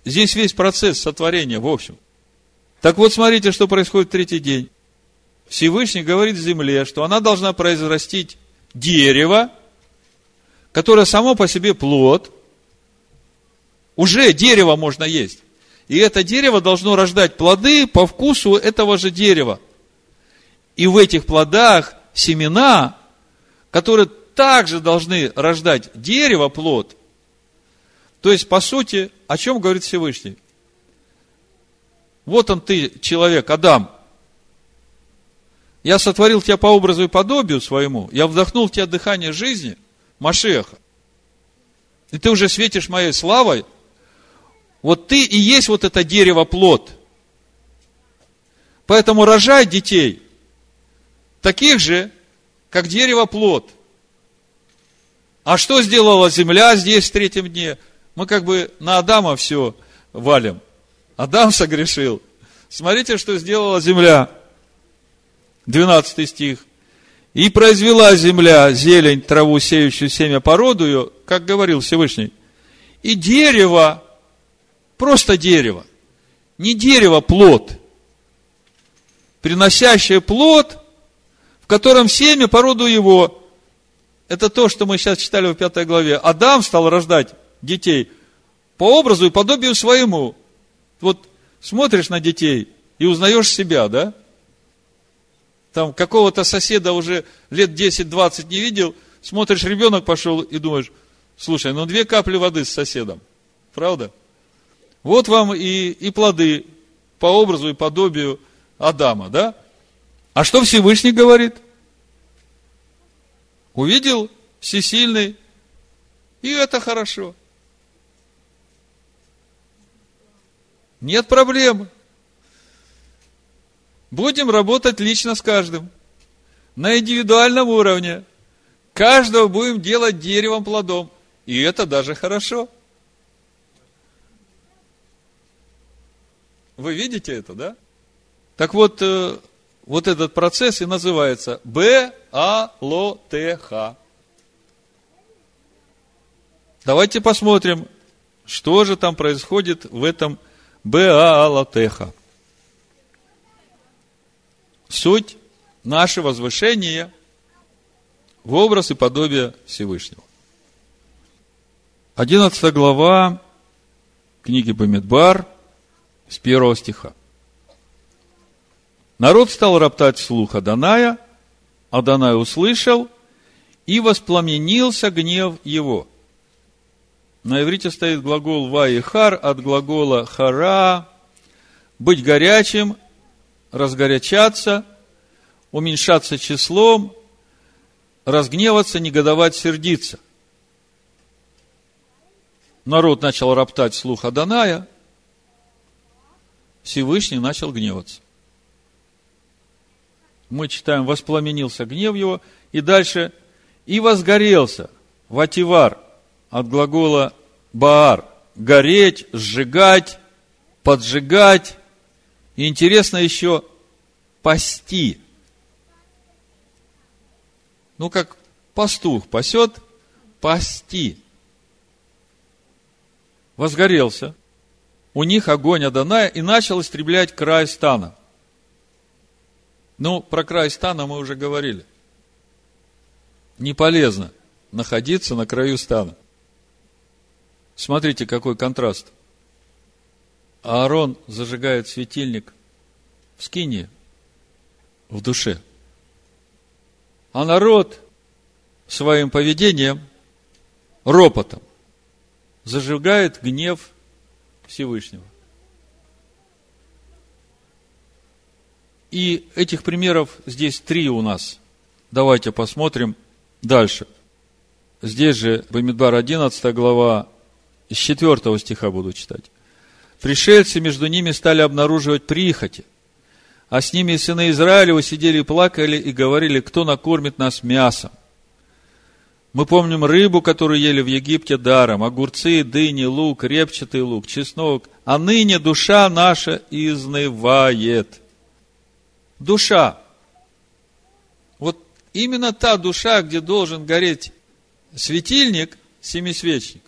здесь весь процесс сотворения, в общем. Так вот, смотрите, что происходит в третий день. Всевышний говорит земле, что она должна произрастить дерево, которое само по себе плод, уже дерево можно есть. И это дерево должно рождать плоды по вкусу этого же дерева. И в этих плодах семена, которые также должны рождать дерево, плод. То есть, по сути, о чем говорит Всевышний? Вот он ты, человек, Адам. Я сотворил тебя по образу и подобию своему, я вдохнул в тебя дыхание жизни, Машеха. И ты уже светишь моей славой. Вот ты и есть вот это дерево плод. Поэтому рожай детей, таких же, как дерево плод. А что сделала земля здесь в третьем дне? Мы как бы на Адама все валим. Адам согрешил. Смотрите, что сделала земля. 12 стих. И произвела земля зелень, траву, сеющую семя породу ее, как говорил Всевышний. И дерево, просто дерево, не дерево, плод, приносящее плод, в котором семя породу его. Это то, что мы сейчас читали в пятой главе. Адам стал рождать детей по образу и подобию своему. Вот смотришь на детей и узнаешь себя, да? Там какого-то соседа уже лет 10-20 не видел, смотришь, ребенок пошел и думаешь, слушай, ну две капли воды с соседом. Правда? Вот вам и, и плоды по образу и подобию Адама, да? А что Всевышний говорит? Увидел всесильный, и это хорошо. Нет проблем. Будем работать лично с каждым. На индивидуальном уровне. Каждого будем делать деревом плодом. И это даже хорошо. Вы видите это, да? Так вот, э, вот этот процесс и называется Б-А-Ло-Т-Х. Давайте посмотрим, что же там происходит в этом Б-А-Ло-Т-Х суть наше возвышение в образ и подобие Всевышнего. 11 глава книги Бамидбар с первого стиха. Народ стал роптать вслух Аданая, Адонай услышал, и воспламенился гнев его. На иврите стоит глагол ваихар от глагола хара, быть горячим, разгорячаться, уменьшаться числом, разгневаться, негодовать, сердиться. Народ начал роптать слух Аданая, Всевышний начал гневаться. Мы читаем, воспламенился гнев его, и дальше, и возгорелся, вативар, от глагола баар, гореть, сжигать, поджигать, и интересно еще пасти. Ну, как пастух пасет, пасти. Возгорелся. У них огонь Адоная и начал истреблять край стана. Ну, про край стана мы уже говорили. Не полезно находиться на краю стана. Смотрите, какой контраст – Аарон зажигает светильник в скине, в душе. А народ своим поведением, ропотом, зажигает гнев Всевышнего. И этих примеров здесь три у нас. Давайте посмотрим дальше. Здесь же Бамидбар 11 глава, с 4 стиха буду читать. Пришельцы между ними стали обнаруживать прихоти. А с ними сыны Израилева сидели и плакали и говорили, кто накормит нас мясом. Мы помним рыбу, которую ели в Египте даром, огурцы, дыни, лук, репчатый лук, чеснок. А ныне душа наша изнывает. Душа. Вот именно та душа, где должен гореть светильник, семисвечник,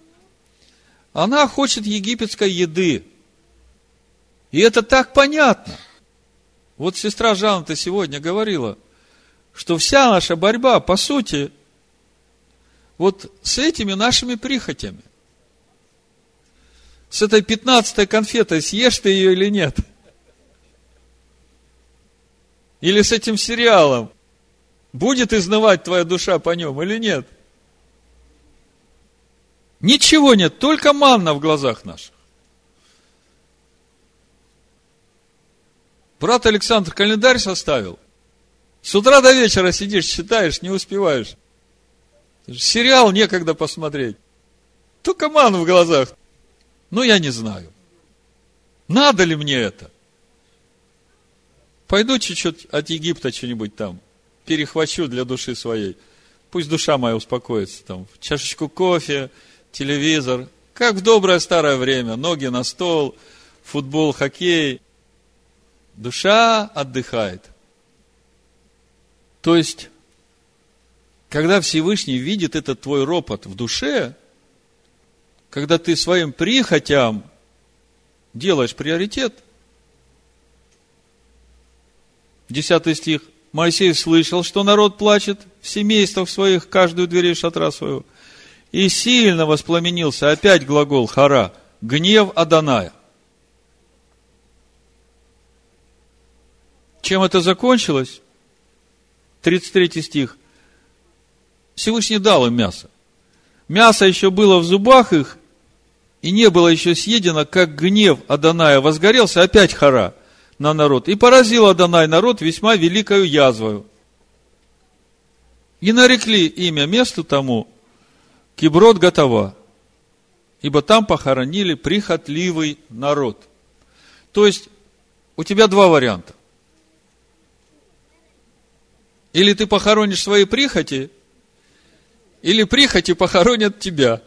она хочет египетской еды. И это так понятно. Вот сестра Жанна-то сегодня говорила, что вся наша борьба, по сути, вот с этими нашими прихотями. С этой пятнадцатой конфетой, съешь ты ее или нет? Или с этим сериалом, будет изнывать твоя душа по нем или нет? Ничего нет, только манна в глазах наших. Брат Александр календарь составил. С утра до вечера сидишь, читаешь, не успеваешь. Сериал некогда посмотреть. Только ман в глазах. Ну, я не знаю. Надо ли мне это? Пойду чуть-чуть от Египта что-нибудь там. Перехвачу для души своей. Пусть душа моя успокоится. Там, чашечку кофе, телевизор. Как в доброе старое время. Ноги на стол, футбол, хоккей. Душа отдыхает. То есть, когда Всевышний видит этот твой ропот в душе, когда ты своим прихотям делаешь приоритет, десятый стих, Моисей слышал, что народ плачет в семействах своих, каждую дверь шатра своего, и сильно воспламенился, опять глагол хара, гнев Аданая. Чем это закончилось? 33 стих. Всевышний дал им мясо. Мясо еще было в зубах их, и не было еще съедено, как гнев Аданая возгорелся, опять хара на народ. И поразил Адонай народ весьма великою язвою. И нарекли имя месту тому Киброд Готова, ибо там похоронили прихотливый народ. То есть, у тебя два варианта. Или ты похоронишь свои прихоти, или прихоти похоронят тебя.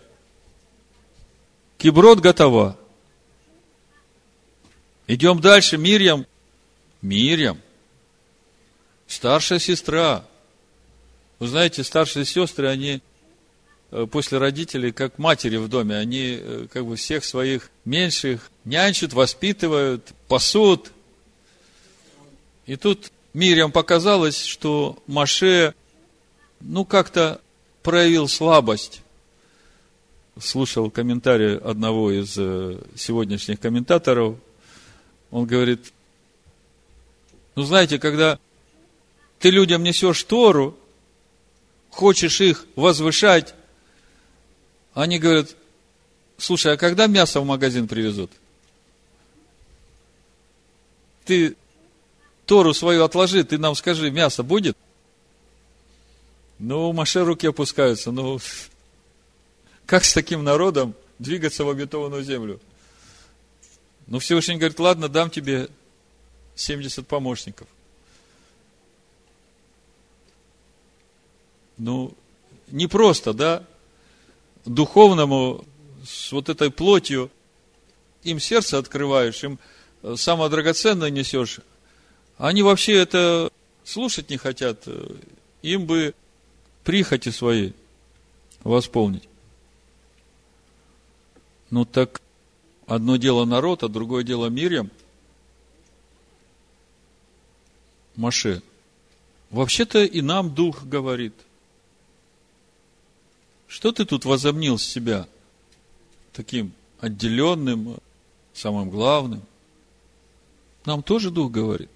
Киброд готова. Идем дальше. Мирьям. Мирьям. Старшая сестра. Вы знаете, старшие сестры, они э, после родителей, как матери в доме, они э, как бы всех своих меньших нянчат, воспитывают, пасут. И тут Мирям показалось, что Маше, ну, как-то проявил слабость. Слушал комментарий одного из э, сегодняшних комментаторов. Он говорит, ну, знаете, когда ты людям несешь Тору, хочешь их возвышать, они говорят, слушай, а когда мясо в магазин привезут? Ты Тору свою отложи, ты нам скажи, мясо будет? Ну, Маше руки опускаются. Ну, как с таким народом двигаться в обетованную землю? Ну, Всевышний говорит, ладно, дам тебе 70 помощников. Ну, не просто, да, духовному, с вот этой плотью, им сердце открываешь, им самое драгоценное несешь, они вообще это слушать не хотят. Им бы прихоти свои восполнить. Ну так, одно дело народ, а другое дело Мирьям. Маше. Вообще-то и нам Дух говорит. Что ты тут возомнил себя таким отделенным, самым главным? Нам тоже Дух говорит.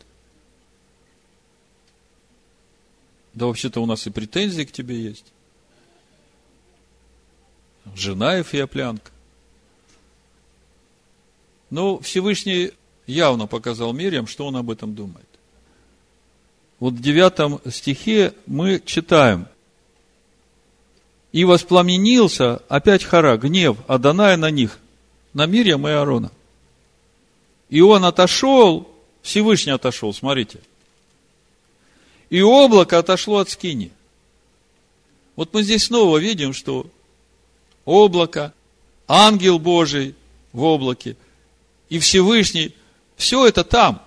Да вообще-то у нас и претензии к тебе есть. Жена Эфиоплянка. Но Всевышний явно показал Мириам, что он об этом думает. Вот в девятом стихе мы читаем. И воспламенился опять хара, гнев Аданая на них, на Мирьям и Аарона. И он отошел, Всевышний отошел, смотрите – и облако отошло от скини. Вот мы здесь снова видим, что облако, ангел Божий в облаке и Всевышний, все это там.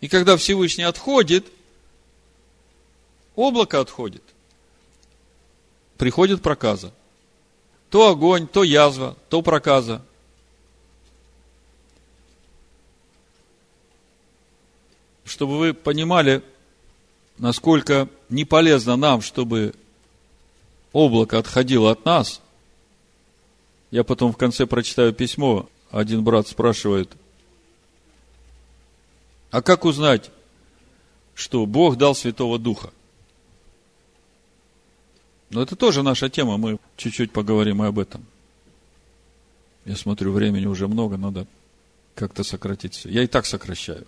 И когда Всевышний отходит, облако отходит, приходит проказа. То огонь, то язва, то проказа. Чтобы вы понимали, насколько не полезно нам, чтобы облако отходило от нас. Я потом в конце прочитаю письмо. Один брат спрашивает, а как узнать, что Бог дал Святого Духа? Но это тоже наша тема, мы чуть-чуть поговорим и об этом. Я смотрю, времени уже много, надо как-то сократить все. Я и так сокращаю.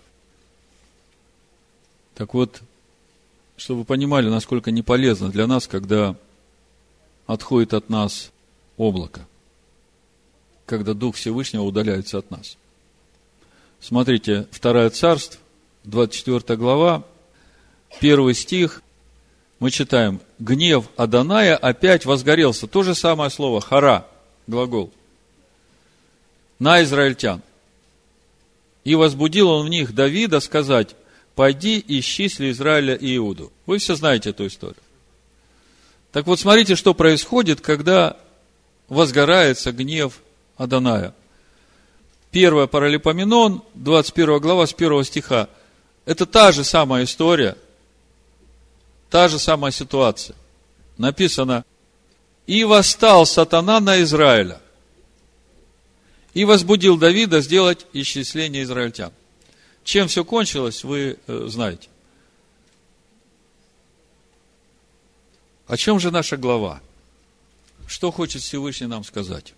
Так вот, чтобы вы понимали, насколько не полезно для нас, когда отходит от нас облако, когда Дух Всевышнего удаляется от нас. Смотрите, 2 Царств, 24 глава, первый стих, мы читаем, гнев Аданая опять возгорелся. То же самое слово, хара, глагол, на израильтян. И возбудил он в них Давида сказать, пойди и исчисли Израиля и Иуду. Вы все знаете эту историю. Так вот, смотрите, что происходит, когда возгорается гнев Аданая. Первое Паралипоменон, 21 глава, с 1 стиха. Это та же самая история, та же самая ситуация. Написано, и восстал сатана на Израиля, и возбудил Давида сделать исчисление израильтян. Чем все кончилось, вы э, знаете. О чем же наша глава? Что хочет Всевышний нам сказать?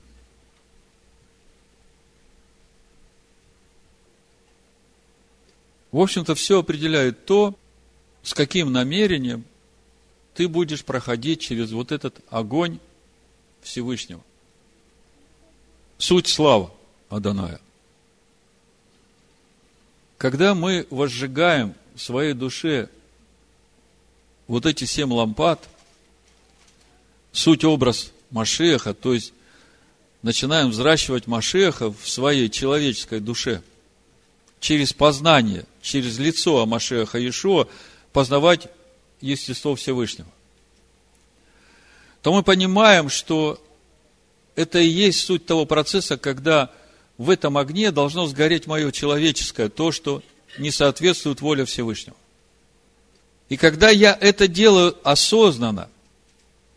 В общем-то, все определяет то, с каким намерением ты будешь проходить через вот этот огонь Всевышнего. Суть слава Аданая. Когда мы возжигаем в своей душе вот эти семь лампад – суть образ Машеха, то есть начинаем взращивать Машеха в своей человеческой душе. Через познание, через лицо Машеха Иешуа познавать естество Всевышнего. То мы понимаем, что это и есть суть того процесса, когда в этом огне должно сгореть мое человеческое, то, что не соответствует воле Всевышнего. И когда я это делаю осознанно,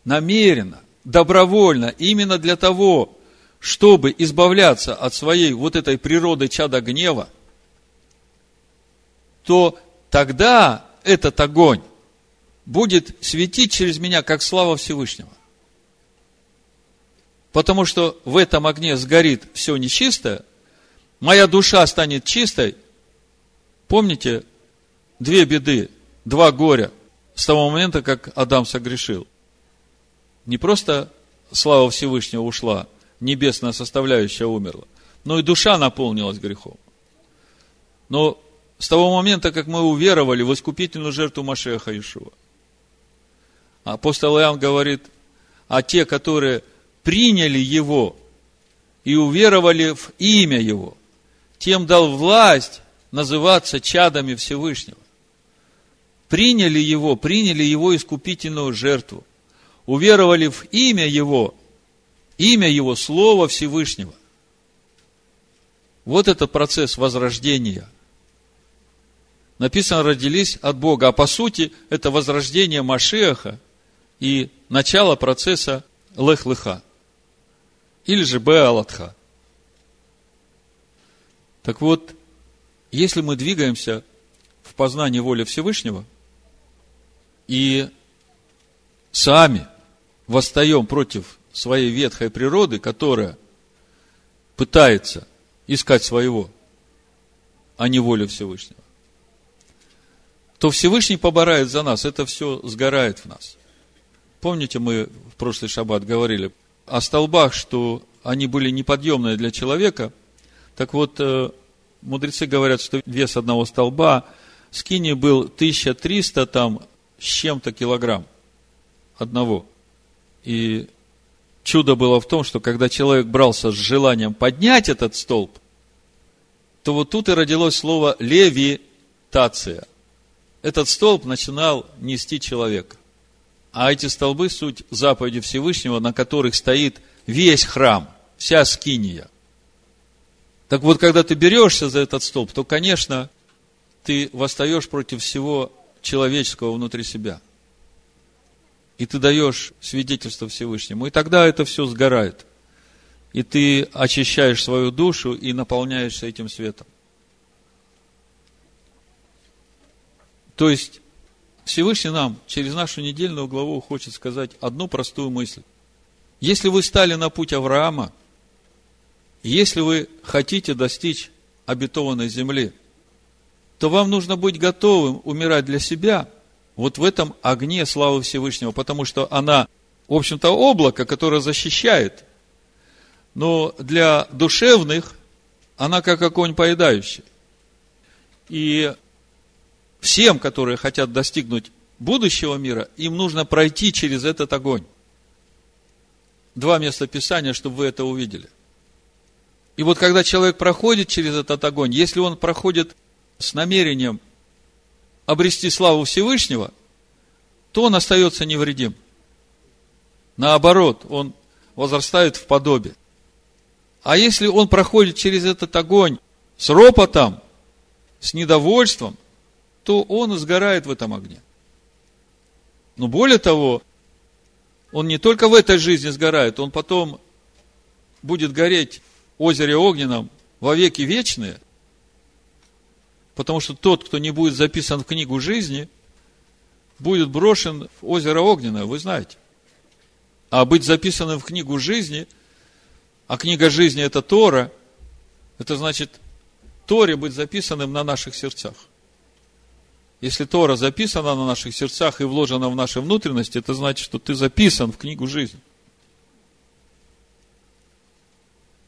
намеренно, добровольно, именно для того, чтобы избавляться от своей вот этой природы чада гнева, то тогда этот огонь будет светить через меня, как слава Всевышнего. Потому что в этом огне сгорит все нечистое, моя душа станет чистой. Помните, две беды, два горя с того момента, как Адам согрешил не просто слава Всевышнего ушла, небесная составляющая умерла, но и душа наполнилась грехом. Но с того момента, как мы уверовали в искупительную жертву Машеха Ишуа, апостол Иоанн говорит, а те, которые приняли Его и уверовали в имя Его, тем дал власть называться чадами Всевышнего. Приняли Его, приняли Его искупительную жертву уверовали в имя Его, имя Его, Слово Всевышнего. Вот этот процесс возрождения. Написано, родились от Бога. А по сути, это возрождение Машеха и начало процесса Лех-Леха. Или же Беалатха. Так вот, если мы двигаемся в познании воли Всевышнего и сами восстаем против своей ветхой природы, которая пытается искать своего, а не волю Всевышнего, то Всевышний поборает за нас, это все сгорает в нас. Помните, мы в прошлый шаббат говорили о столбах, что они были неподъемные для человека. Так вот, э, мудрецы говорят, что вес одного столба скини был 1300 там с чем-то килограмм одного. И чудо было в том, что когда человек брался с желанием поднять этот столб, то вот тут и родилось слово левитация. Этот столб начинал нести человека. А эти столбы – суть заповеди Всевышнего, на которых стоит весь храм, вся скиния. Так вот, когда ты берешься за этот столб, то, конечно, ты восстаешь против всего человеческого внутри себя – и ты даешь свидетельство Всевышнему, и тогда это все сгорает. И ты очищаешь свою душу и наполняешься этим светом. То есть, Всевышний нам через нашу недельную главу хочет сказать одну простую мысль. Если вы стали на путь Авраама, если вы хотите достичь обетованной земли, то вам нужно быть готовым умирать для себя вот в этом огне славы Всевышнего, потому что она, в общем-то, облако, которое защищает. Но для душевных она как огонь поедающий. И всем, которые хотят достигнуть будущего мира, им нужно пройти через этот огонь. Два места Писания, чтобы вы это увидели. И вот когда человек проходит через этот огонь, если он проходит с намерением обрести славу Всевышнего, то он остается невредим. Наоборот, он возрастает в подобие. А если он проходит через этот огонь с ропотом, с недовольством, то он сгорает в этом огне. Но более того, он не только в этой жизни сгорает, он потом будет гореть в озере огненном во веки вечные, потому что тот, кто не будет записан в книгу жизни, будет брошен в озеро огненное, вы знаете. А быть записанным в книгу жизни, а книга жизни это Тора, это значит Торе быть записанным на наших сердцах. Если Тора записана на наших сердцах и вложена в наши внутренности, это значит, что ты записан в книгу жизни.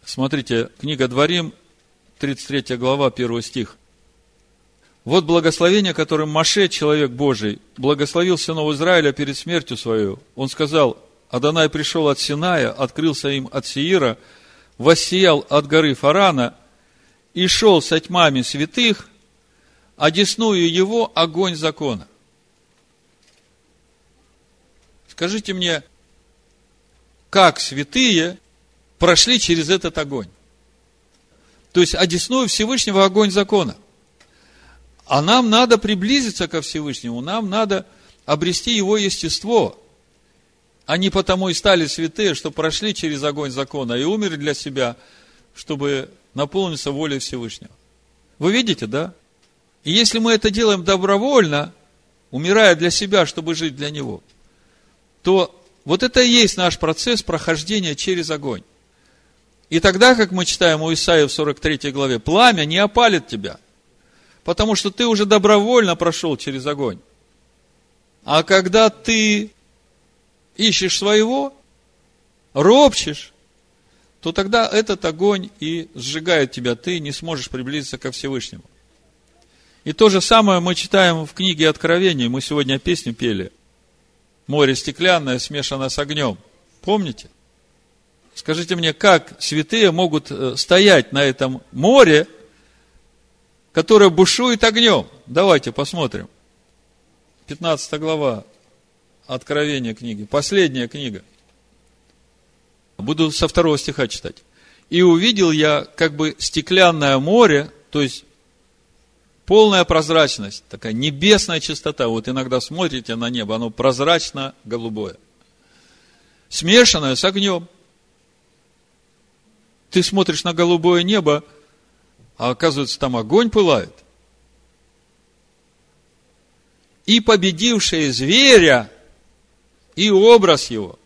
Смотрите, книга Дворим, 33 глава, 1 стих. Вот благословение, которым Маше, человек Божий, благословил сынов Израиля перед смертью свою. Он сказал, Адонай пришел от Синая, открылся им от Сиира, воссиял от горы Фарана и шел со тьмами святых, одесную его огонь закона. Скажите мне, как святые прошли через этот огонь? То есть, одесную Всевышнего огонь закона. А нам надо приблизиться ко Всевышнему, нам надо обрести его естество. Они потому и стали святые, что прошли через огонь закона и умерли для себя, чтобы наполниться волей Всевышнего. Вы видите, да? И если мы это делаем добровольно, умирая для себя, чтобы жить для Него, то вот это и есть наш процесс прохождения через огонь. И тогда, как мы читаем у Исаия в 43 главе, пламя не опалит тебя, потому что ты уже добровольно прошел через огонь. А когда ты ищешь своего, ропчешь, то тогда этот огонь и сжигает тебя, ты не сможешь приблизиться ко Всевышнему. И то же самое мы читаем в книге Откровений. Мы сегодня песню пели. Море стеклянное, смешано с огнем. Помните? Скажите мне, как святые могут э, стоять на этом море, которое бушует огнем? Давайте посмотрим. 15 глава Откровения книги. Последняя книга. Буду со второго стиха читать. «И увидел я как бы стеклянное море, то есть полная прозрачность, такая небесная чистота. Вот иногда смотрите на небо, оно прозрачно-голубое. Смешанное с огнем. Ты смотришь на голубое небо, а оказывается, там огонь пылает. И победившие зверя, и образ его.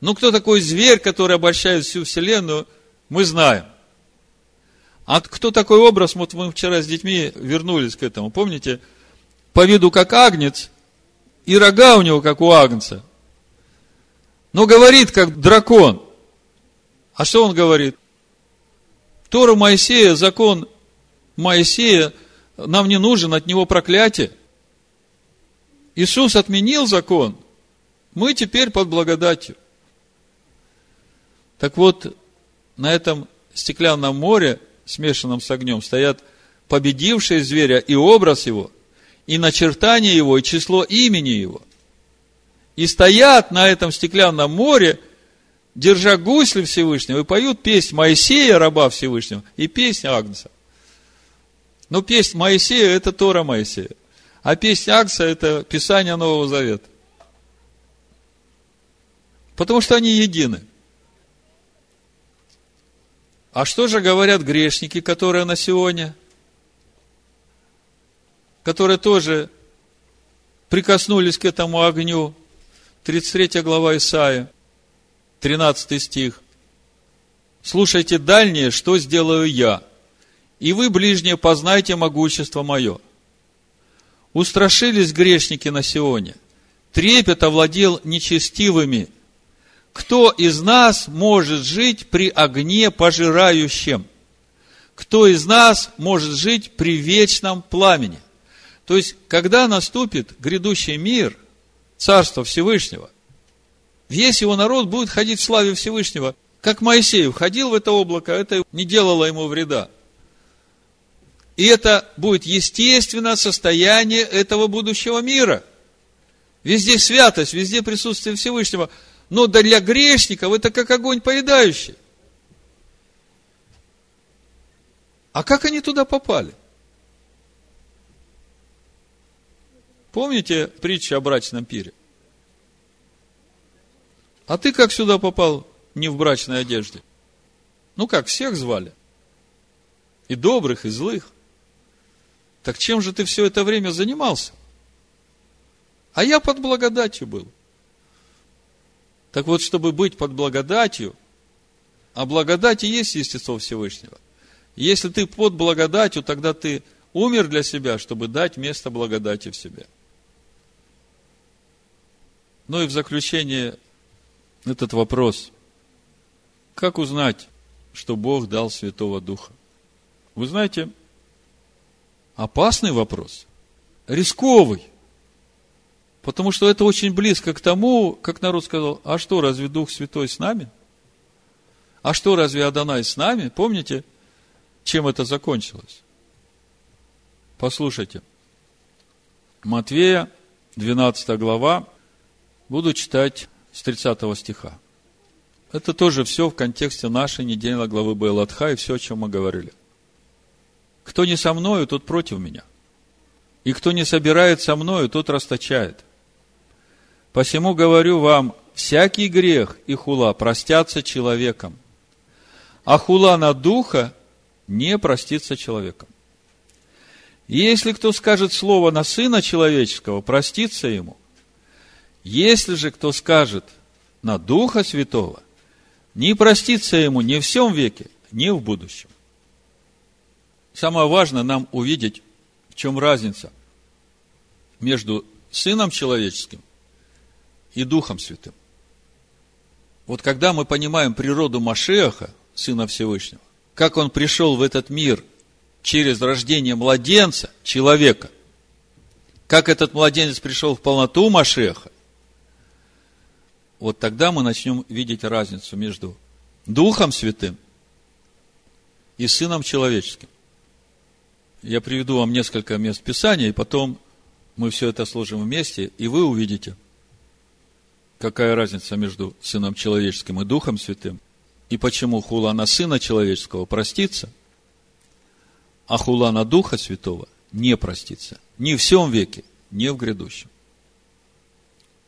Ну, кто такой зверь, который обольщает всю вселенную, мы знаем. А кто такой образ? Вот мы вчера с детьми вернулись к этому. Помните? По виду как агнец, и рога у него как у агнца. Но говорит как дракон. А что он говорит? Тора Моисея, закон Моисея, нам не нужен, от него проклятие. Иисус отменил закон, мы теперь под благодатью. Так вот, на этом стеклянном море смешанном с огнем, стоят победившие зверя и образ его, и начертание его, и число имени его. И стоят на этом стеклянном море, держа гусли Всевышнего, и поют песнь Моисея, раба Всевышнего, и песнь Агнца. Но песнь Моисея – это Тора Моисея. А песнь Агнца – это Писание Нового Завета. Потому что они едины – а что же говорят грешники, которые на сегодня, которые тоже прикоснулись к этому огню? 33 глава Исаия, 13 стих. Слушайте дальнее, что сделаю я, и вы, ближние, познайте могущество мое. Устрашились грешники на Сионе. Трепет овладел нечестивыми. Кто из нас может жить при огне пожирающем? Кто из нас может жить при вечном пламени? То есть, когда наступит грядущий мир, Царство Всевышнего, весь его народ будет ходить в славе Всевышнего, как Моисей входил в это облако, это не делало ему вреда. И это будет естественное состояние этого будущего мира. Везде святость, везде присутствие Всевышнего. Но для грешников это как огонь поедающий. А как они туда попали? Помните притчу о брачном пире? А ты как сюда попал не в брачной одежде? Ну как, всех звали? И добрых, и злых. Так чем же ты все это время занимался? А я под благодатью был. Так вот, чтобы быть под благодатью, а благодать и есть естество Всевышнего. Если ты под благодатью, тогда ты умер для себя, чтобы дать место благодати в себе. Ну и в заключение этот вопрос. Как узнать, что Бог дал Святого Духа? Вы знаете, опасный вопрос, рисковый. Потому что это очень близко к тому, как народ сказал, а что, разве Дух Святой с нами? А что, разве Адонай с нами? Помните, чем это закончилось? Послушайте. Матвея, 12 глава, буду читать с 30 стиха. Это тоже все в контексте нашей недельной главы Байлатха и все, о чем мы говорили – кто не со мною, тот против меня. И кто не собирает со мною, тот расточает. Посему говорю вам, всякий грех и хула простятся человеком, а хула на духа не простится человеком. Если кто скажет слово на Сына Человеческого, простится ему. Если же кто скажет на Духа Святого, не простится ему ни в всем веке, ни в будущем. Самое важное нам увидеть, в чем разница между Сыном Человеческим и Духом Святым. Вот когда мы понимаем природу Машеха, Сына Всевышнего, как он пришел в этот мир через рождение младенца, человека, как этот младенец пришел в полноту Машеха, вот тогда мы начнем видеть разницу между Духом Святым и Сыном Человеческим. Я приведу вам несколько мест Писания, и потом мы все это сложим вместе, и вы увидите, какая разница между Сыном Человеческим и Духом Святым, и почему хула на Сына Человеческого простится, а хула на Духа Святого не простится. Ни в всем веке, ни в грядущем.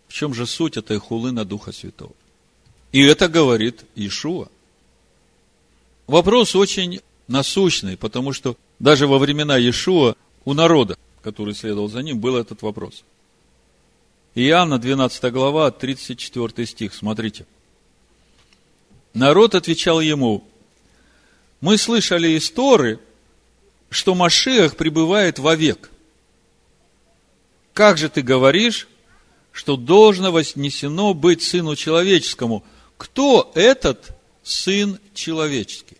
В чем же суть этой хулы на Духа Святого? И это говорит Иешуа. Вопрос очень насущный, потому что даже во времена Иешуа у народа, который следовал за ним, был этот вопрос. Иоанна, 12 глава, 34 стих, смотрите. Народ отвечал ему, мы слышали из Торы, что Машиах пребывает вовек. Как же ты говоришь, что должно вознесено быть Сыну Человеческому? Кто этот Сын Человеческий?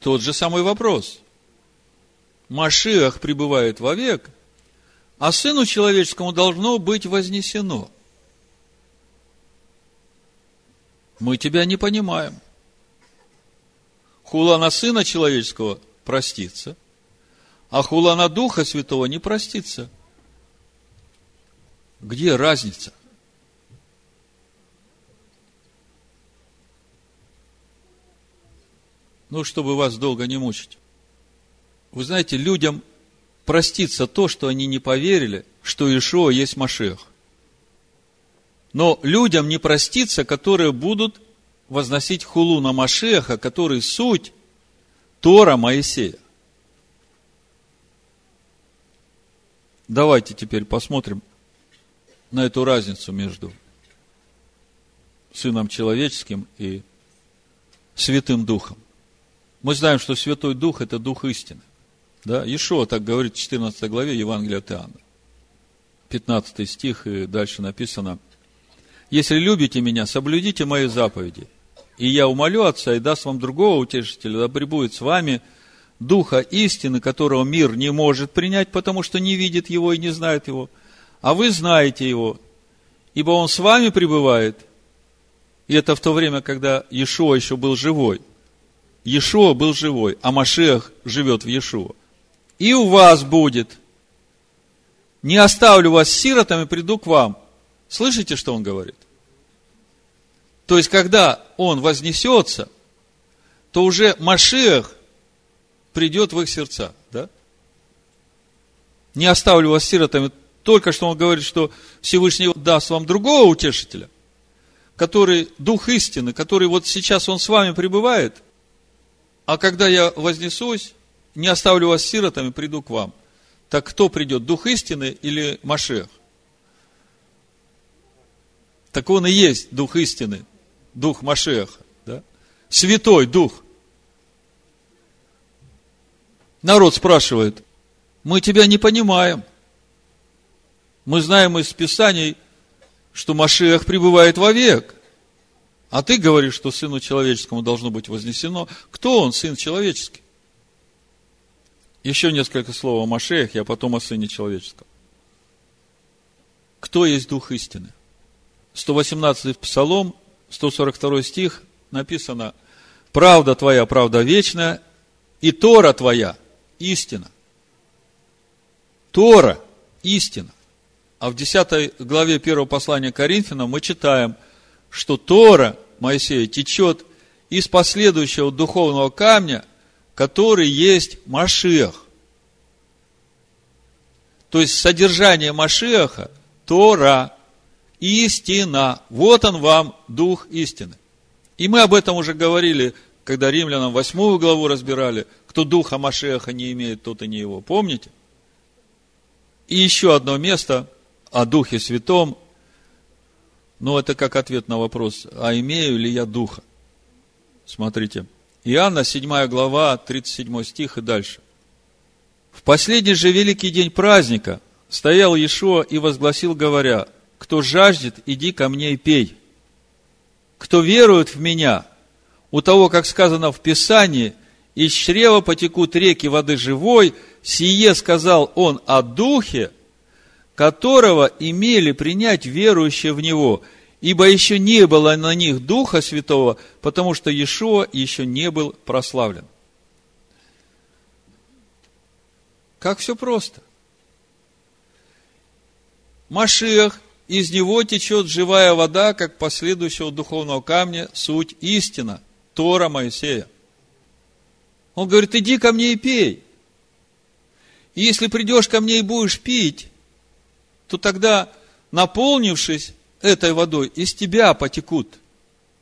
Тот же самый вопрос. Машиах пребывает вовек, а Сыну Человеческому должно быть вознесено. Мы тебя не понимаем. Хула на Сына Человеческого простится, а хула на Духа Святого не простится. Где разница? ну, чтобы вас долго не мучить. Вы знаете, людям простится то, что они не поверили, что Ишуа есть Машех. Но людям не простится, которые будут возносить хулу на Машеха, который суть Тора Моисея. Давайте теперь посмотрим на эту разницу между Сыном Человеческим и Святым Духом. Мы знаем, что Святой Дух – это Дух истины. Да? Ишуа так говорит в 14 главе Евангелия от Иоанна. 15 стих и дальше написано. «Если любите меня, соблюдите мои заповеди, и я умолю Отца и даст вам другого утешителя, да пребудет с вами Духа истины, которого мир не может принять, потому что не видит его и не знает его, а вы знаете его, ибо он с вами пребывает». И это в то время, когда Иешуа еще был живой. Иешуа был живой, а Машех живет в Иешуа. И у вас будет. Не оставлю вас сиротами, приду к вам. Слышите, что он говорит? То есть, когда он вознесется, то уже Машех придет в их сердца. Да? Не оставлю вас сиротами. Только что он говорит, что Всевышний даст вам другого утешителя, который Дух истины, который вот сейчас он с вами пребывает, а когда я вознесусь, не оставлю вас сиротами, приду к вам. Так кто придет, Дух истины или Машех? Так он и есть Дух истины, Дух Машеха, да? Святой Дух. Народ спрашивает, мы тебя не понимаем. Мы знаем из Писаний, что Машех пребывает вовек. А ты говоришь, что Сыну Человеческому должно быть вознесено. Кто он, Сын Человеческий? Еще несколько слов о Машеях, я потом о Сыне Человеческом. Кто есть Дух истины? 118 Псалом, 142 стих написано, «Правда твоя, правда вечная, и Тора твоя, истина». Тора – истина. А в 10 главе 1 послания Коринфянам мы читаем, что Тора Моисея течет из последующего духовного камня, который есть Машех. То есть содержание Машеха – Тора, истина. Вот он вам, Дух истины. И мы об этом уже говорили, когда римлянам восьмую главу разбирали, кто Духа Машеха не имеет, тот и не его. Помните? И еще одно место о Духе Святом. Но это как ответ на вопрос, а имею ли я Духа? Смотрите. Иоанна, 7 глава, 37 стих и дальше. В последний же великий день праздника стоял Иешуа и возгласил, говоря, кто жаждет, иди ко мне и пей. Кто верует в меня, у того, как сказано в Писании, из чрева потекут реки воды живой, сие сказал он о Духе, которого имели принять верующие в Него – ибо еще не было на них Духа Святого, потому что Иешуа еще не был прославлен. Как все просто. Машиах, из него течет живая вода, как последующего духовного камня, суть истина, Тора Моисея. Он говорит, иди ко мне и пей. И если придешь ко мне и будешь пить, то тогда, наполнившись, этой водой из тебя потекут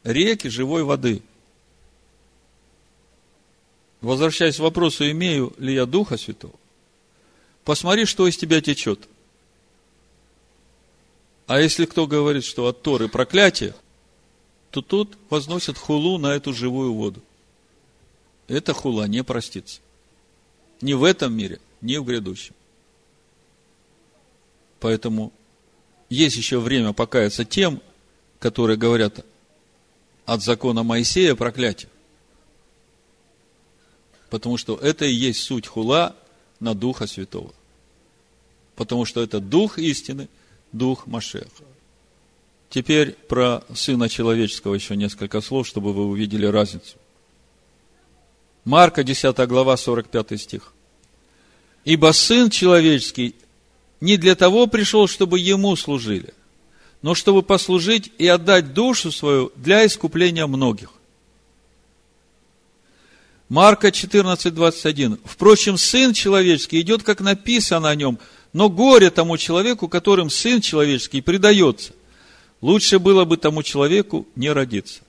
реки живой воды. Возвращаясь к вопросу, имею ли я Духа Святого, посмотри, что из тебя течет. А если кто говорит, что от Торы проклятие, то тут возносят хулу на эту живую воду. Эта хула не простится. Ни в этом мире, ни в грядущем. Поэтому есть еще время покаяться тем, которые говорят от закона Моисея проклятие. Потому что это и есть суть хула на Духа Святого. Потому что это Дух истины, Дух Машеха. Теперь про Сына Человеческого еще несколько слов, чтобы вы увидели разницу. Марка, 10 глава, 45 стих. «Ибо Сын Человеческий не для того пришел, чтобы ему служили, но чтобы послужить и отдать душу свою для искупления многих. Марка 14, 21. Впрочем, Сын Человеческий идет, как написано о нем, но горе тому человеку, которым Сын Человеческий предается. Лучше было бы тому человеку не родиться.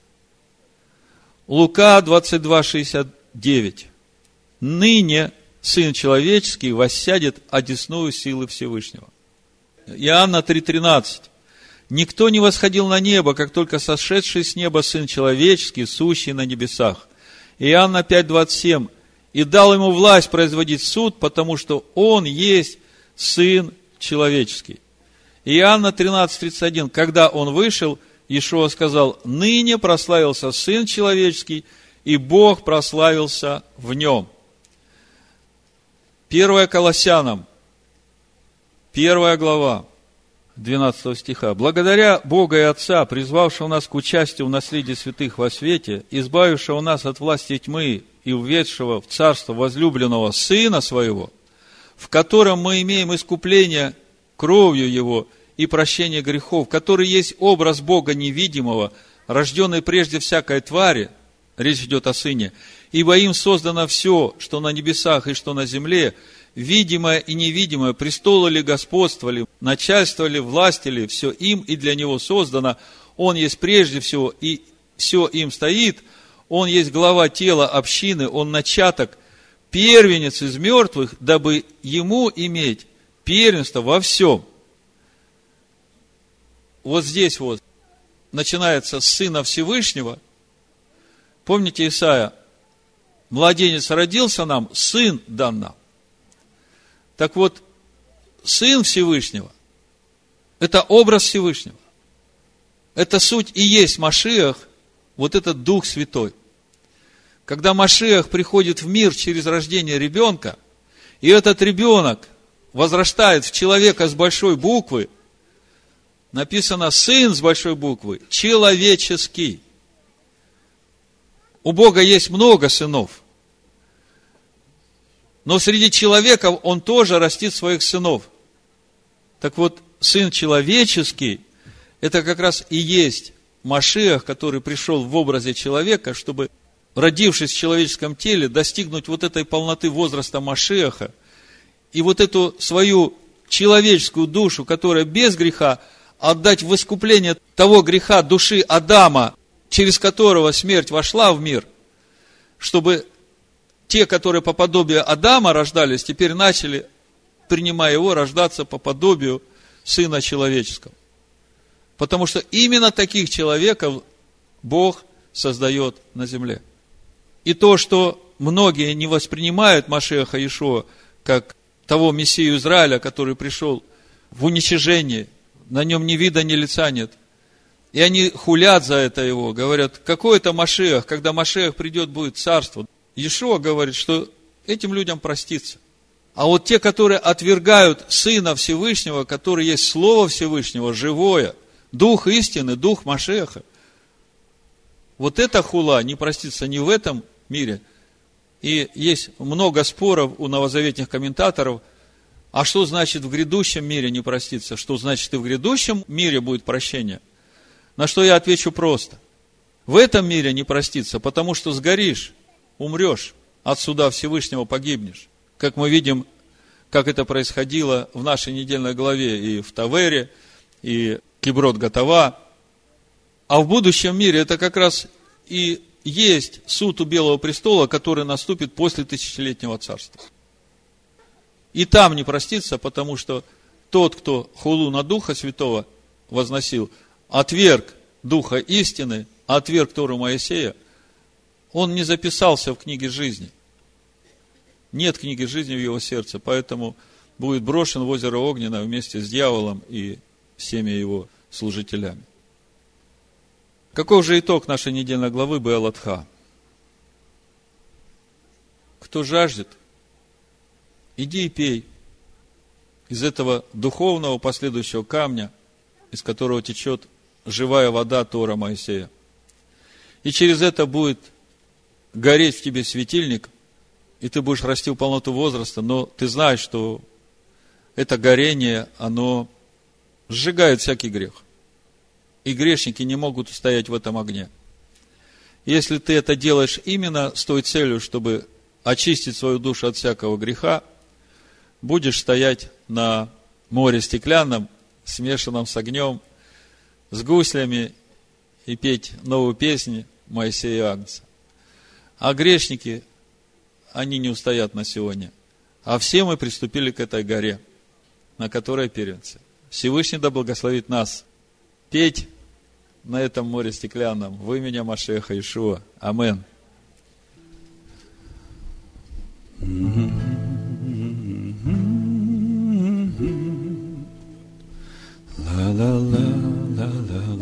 Лука 22, 69. Ныне Сын Человеческий воссядет одесную силы Всевышнего. Иоанна 3,13. Никто не восходил на небо, как только сошедший с неба Сын Человеческий, сущий на небесах. Иоанна 5,27. и дал ему власть производить суд, потому что он есть Сын человеческий. Иоанна 13:31, когда он вышел, Иешуа сказал, ныне прославился Сын человеческий, и Бог прославился в нем. Первая Колоссянам, первая глава, 12 стиха. «Благодаря Бога и Отца, призвавшего нас к участию в наследии святых во свете, избавившего нас от власти тьмы и уведшего в царство возлюбленного Сына Своего, в котором мы имеем искупление кровью Его и прощение грехов, который есть образ Бога невидимого, рожденный прежде всякой твари, речь идет о Сыне, ибо им создано все, что на небесах и что на земле, видимое и невидимое, престолы ли, господство ли, начальство ли, власть ли, все им и для него создано, он есть прежде всего, и все им стоит, он есть глава тела общины, он начаток, первенец из мертвых, дабы ему иметь первенство во всем. Вот здесь вот начинается с Сына Всевышнего. Помните Исаия? Младенец родился нам, сын дан нам. Так вот, Сын Всевышнего – это образ Всевышнего. Это суть и есть Машиах, вот этот Дух Святой. Когда Машиах приходит в мир через рождение ребенка, и этот ребенок возрастает в человека с большой буквы, написано «сын» с большой буквы, человеческий. У Бога есть много сынов – но среди человеков он тоже растит своих сынов. Так вот, сын человеческий, это как раз и есть Машиах, который пришел в образе человека, чтобы, родившись в человеческом теле, достигнуть вот этой полноты возраста Машиаха, и вот эту свою человеческую душу, которая без греха, отдать в искупление того греха души Адама, через которого смерть вошла в мир, чтобы те, которые по подобию Адама рождались, теперь начали, принимая его, рождаться по подобию Сына Человеческого. Потому что именно таких человеков Бог создает на земле. И то, что многие не воспринимают Машеха Ишуа как того Мессию Израиля, который пришел в уничижение, на нем ни вида, ни лица нет. И они хулят за это его, говорят, какой это Машех, когда Машех придет, будет царство. Иешуа говорит, что этим людям простится. А вот те, которые отвергают Сына Всевышнего, который есть Слово Всевышнего, живое, Дух истины, Дух Машеха, вот эта хула не простится ни в этом мире. И есть много споров у новозаветных комментаторов, а что значит в грядущем мире не проститься? Что значит и в грядущем мире будет прощение? На что я отвечу просто. В этом мире не проститься, потому что сгоришь умрешь, от суда Всевышнего погибнешь. Как мы видим, как это происходило в нашей недельной главе и в Тавере, и Киброд Готова. А в будущем мире это как раз и есть суд у Белого престола, который наступит после тысячелетнего царства. И там не простится, потому что тот, кто хулу на Духа Святого возносил, отверг Духа истины, отверг Тору Моисея – он не записался в книге жизни. Нет книги жизни в его сердце, поэтому будет брошен в озеро Огненно вместе с дьяволом и всеми его служителями. Каков же итог нашей недельной главы Беалатха? Кто жаждет, иди и пей из этого духовного последующего камня, из которого течет живая вода Тора Моисея. И через это будет гореть в тебе светильник, и ты будешь расти в полноту возраста, но ты знаешь, что это горение, оно сжигает всякий грех. И грешники не могут устоять в этом огне. Если ты это делаешь именно с той целью, чтобы очистить свою душу от всякого греха, будешь стоять на море стеклянном, смешанном с огнем, с гуслями и петь новую песню Моисея и Агнца. А грешники, они не устоят на сегодня. А все мы приступили к этой горе, на которой первенцы. Всевышний да благословит нас петь на этом море стеклянном в имени Машеха Ишуа. Амин. La la la.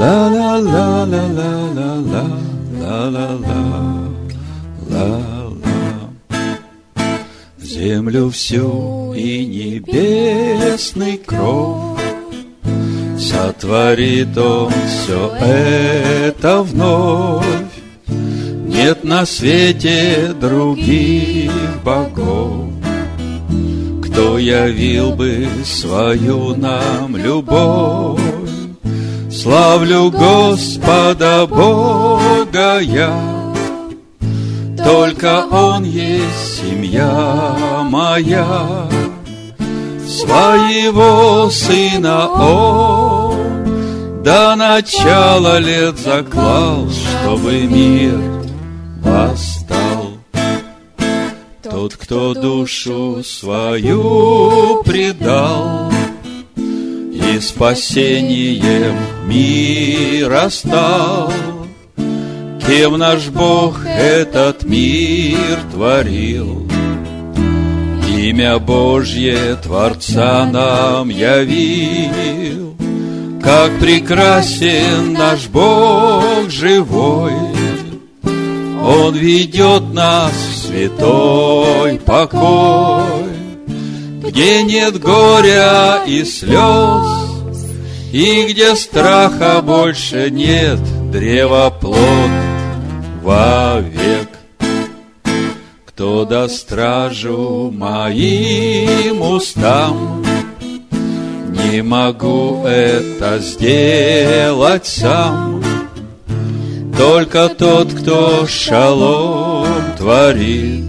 la la la la la la la la la la la la Землю всю и небесный кров Сотворит он все это вновь Нет на свете других богов Кто явил бы свою нам любовь Славлю Господа Бога я только Он есть семья моя, Своего Сына Он до начала лет заклал, Чтобы мир восстал. Тот, кто душу свою предал, Спасением мира стал — Кем наш Бог этот мир творил? Имя Божье Творца нам явил, Как прекрасен наш Бог живой. Он ведет нас в святой покой, Где нет горя и слез, И где страха больше нет, древо плод вовек. Кто до стражу моим устам, Не могу это сделать сам, Только тот, кто шалом творит,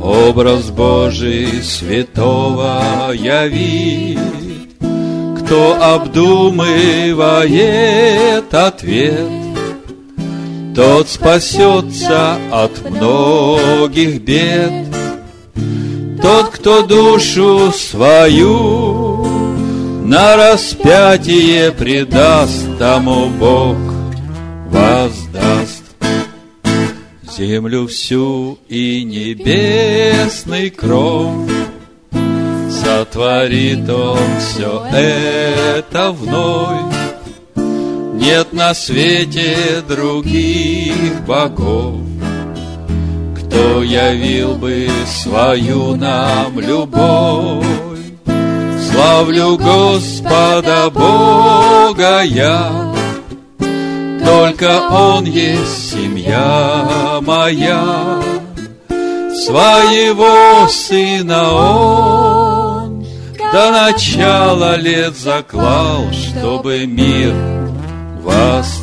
Образ Божий святого явит, Кто обдумывает ответ, тот спасется от многих бед. Тот, кто душу свою на распятие предаст, тому Бог воздаст. Землю всю и небесный кров Сотворит Он все это вновь. Нет на свете других богов, Кто явил бы свою нам любовь. Славлю Господа Бога я, Только Он есть семья моя, Своего Сына Он до начала лет заклал, Чтобы мир вас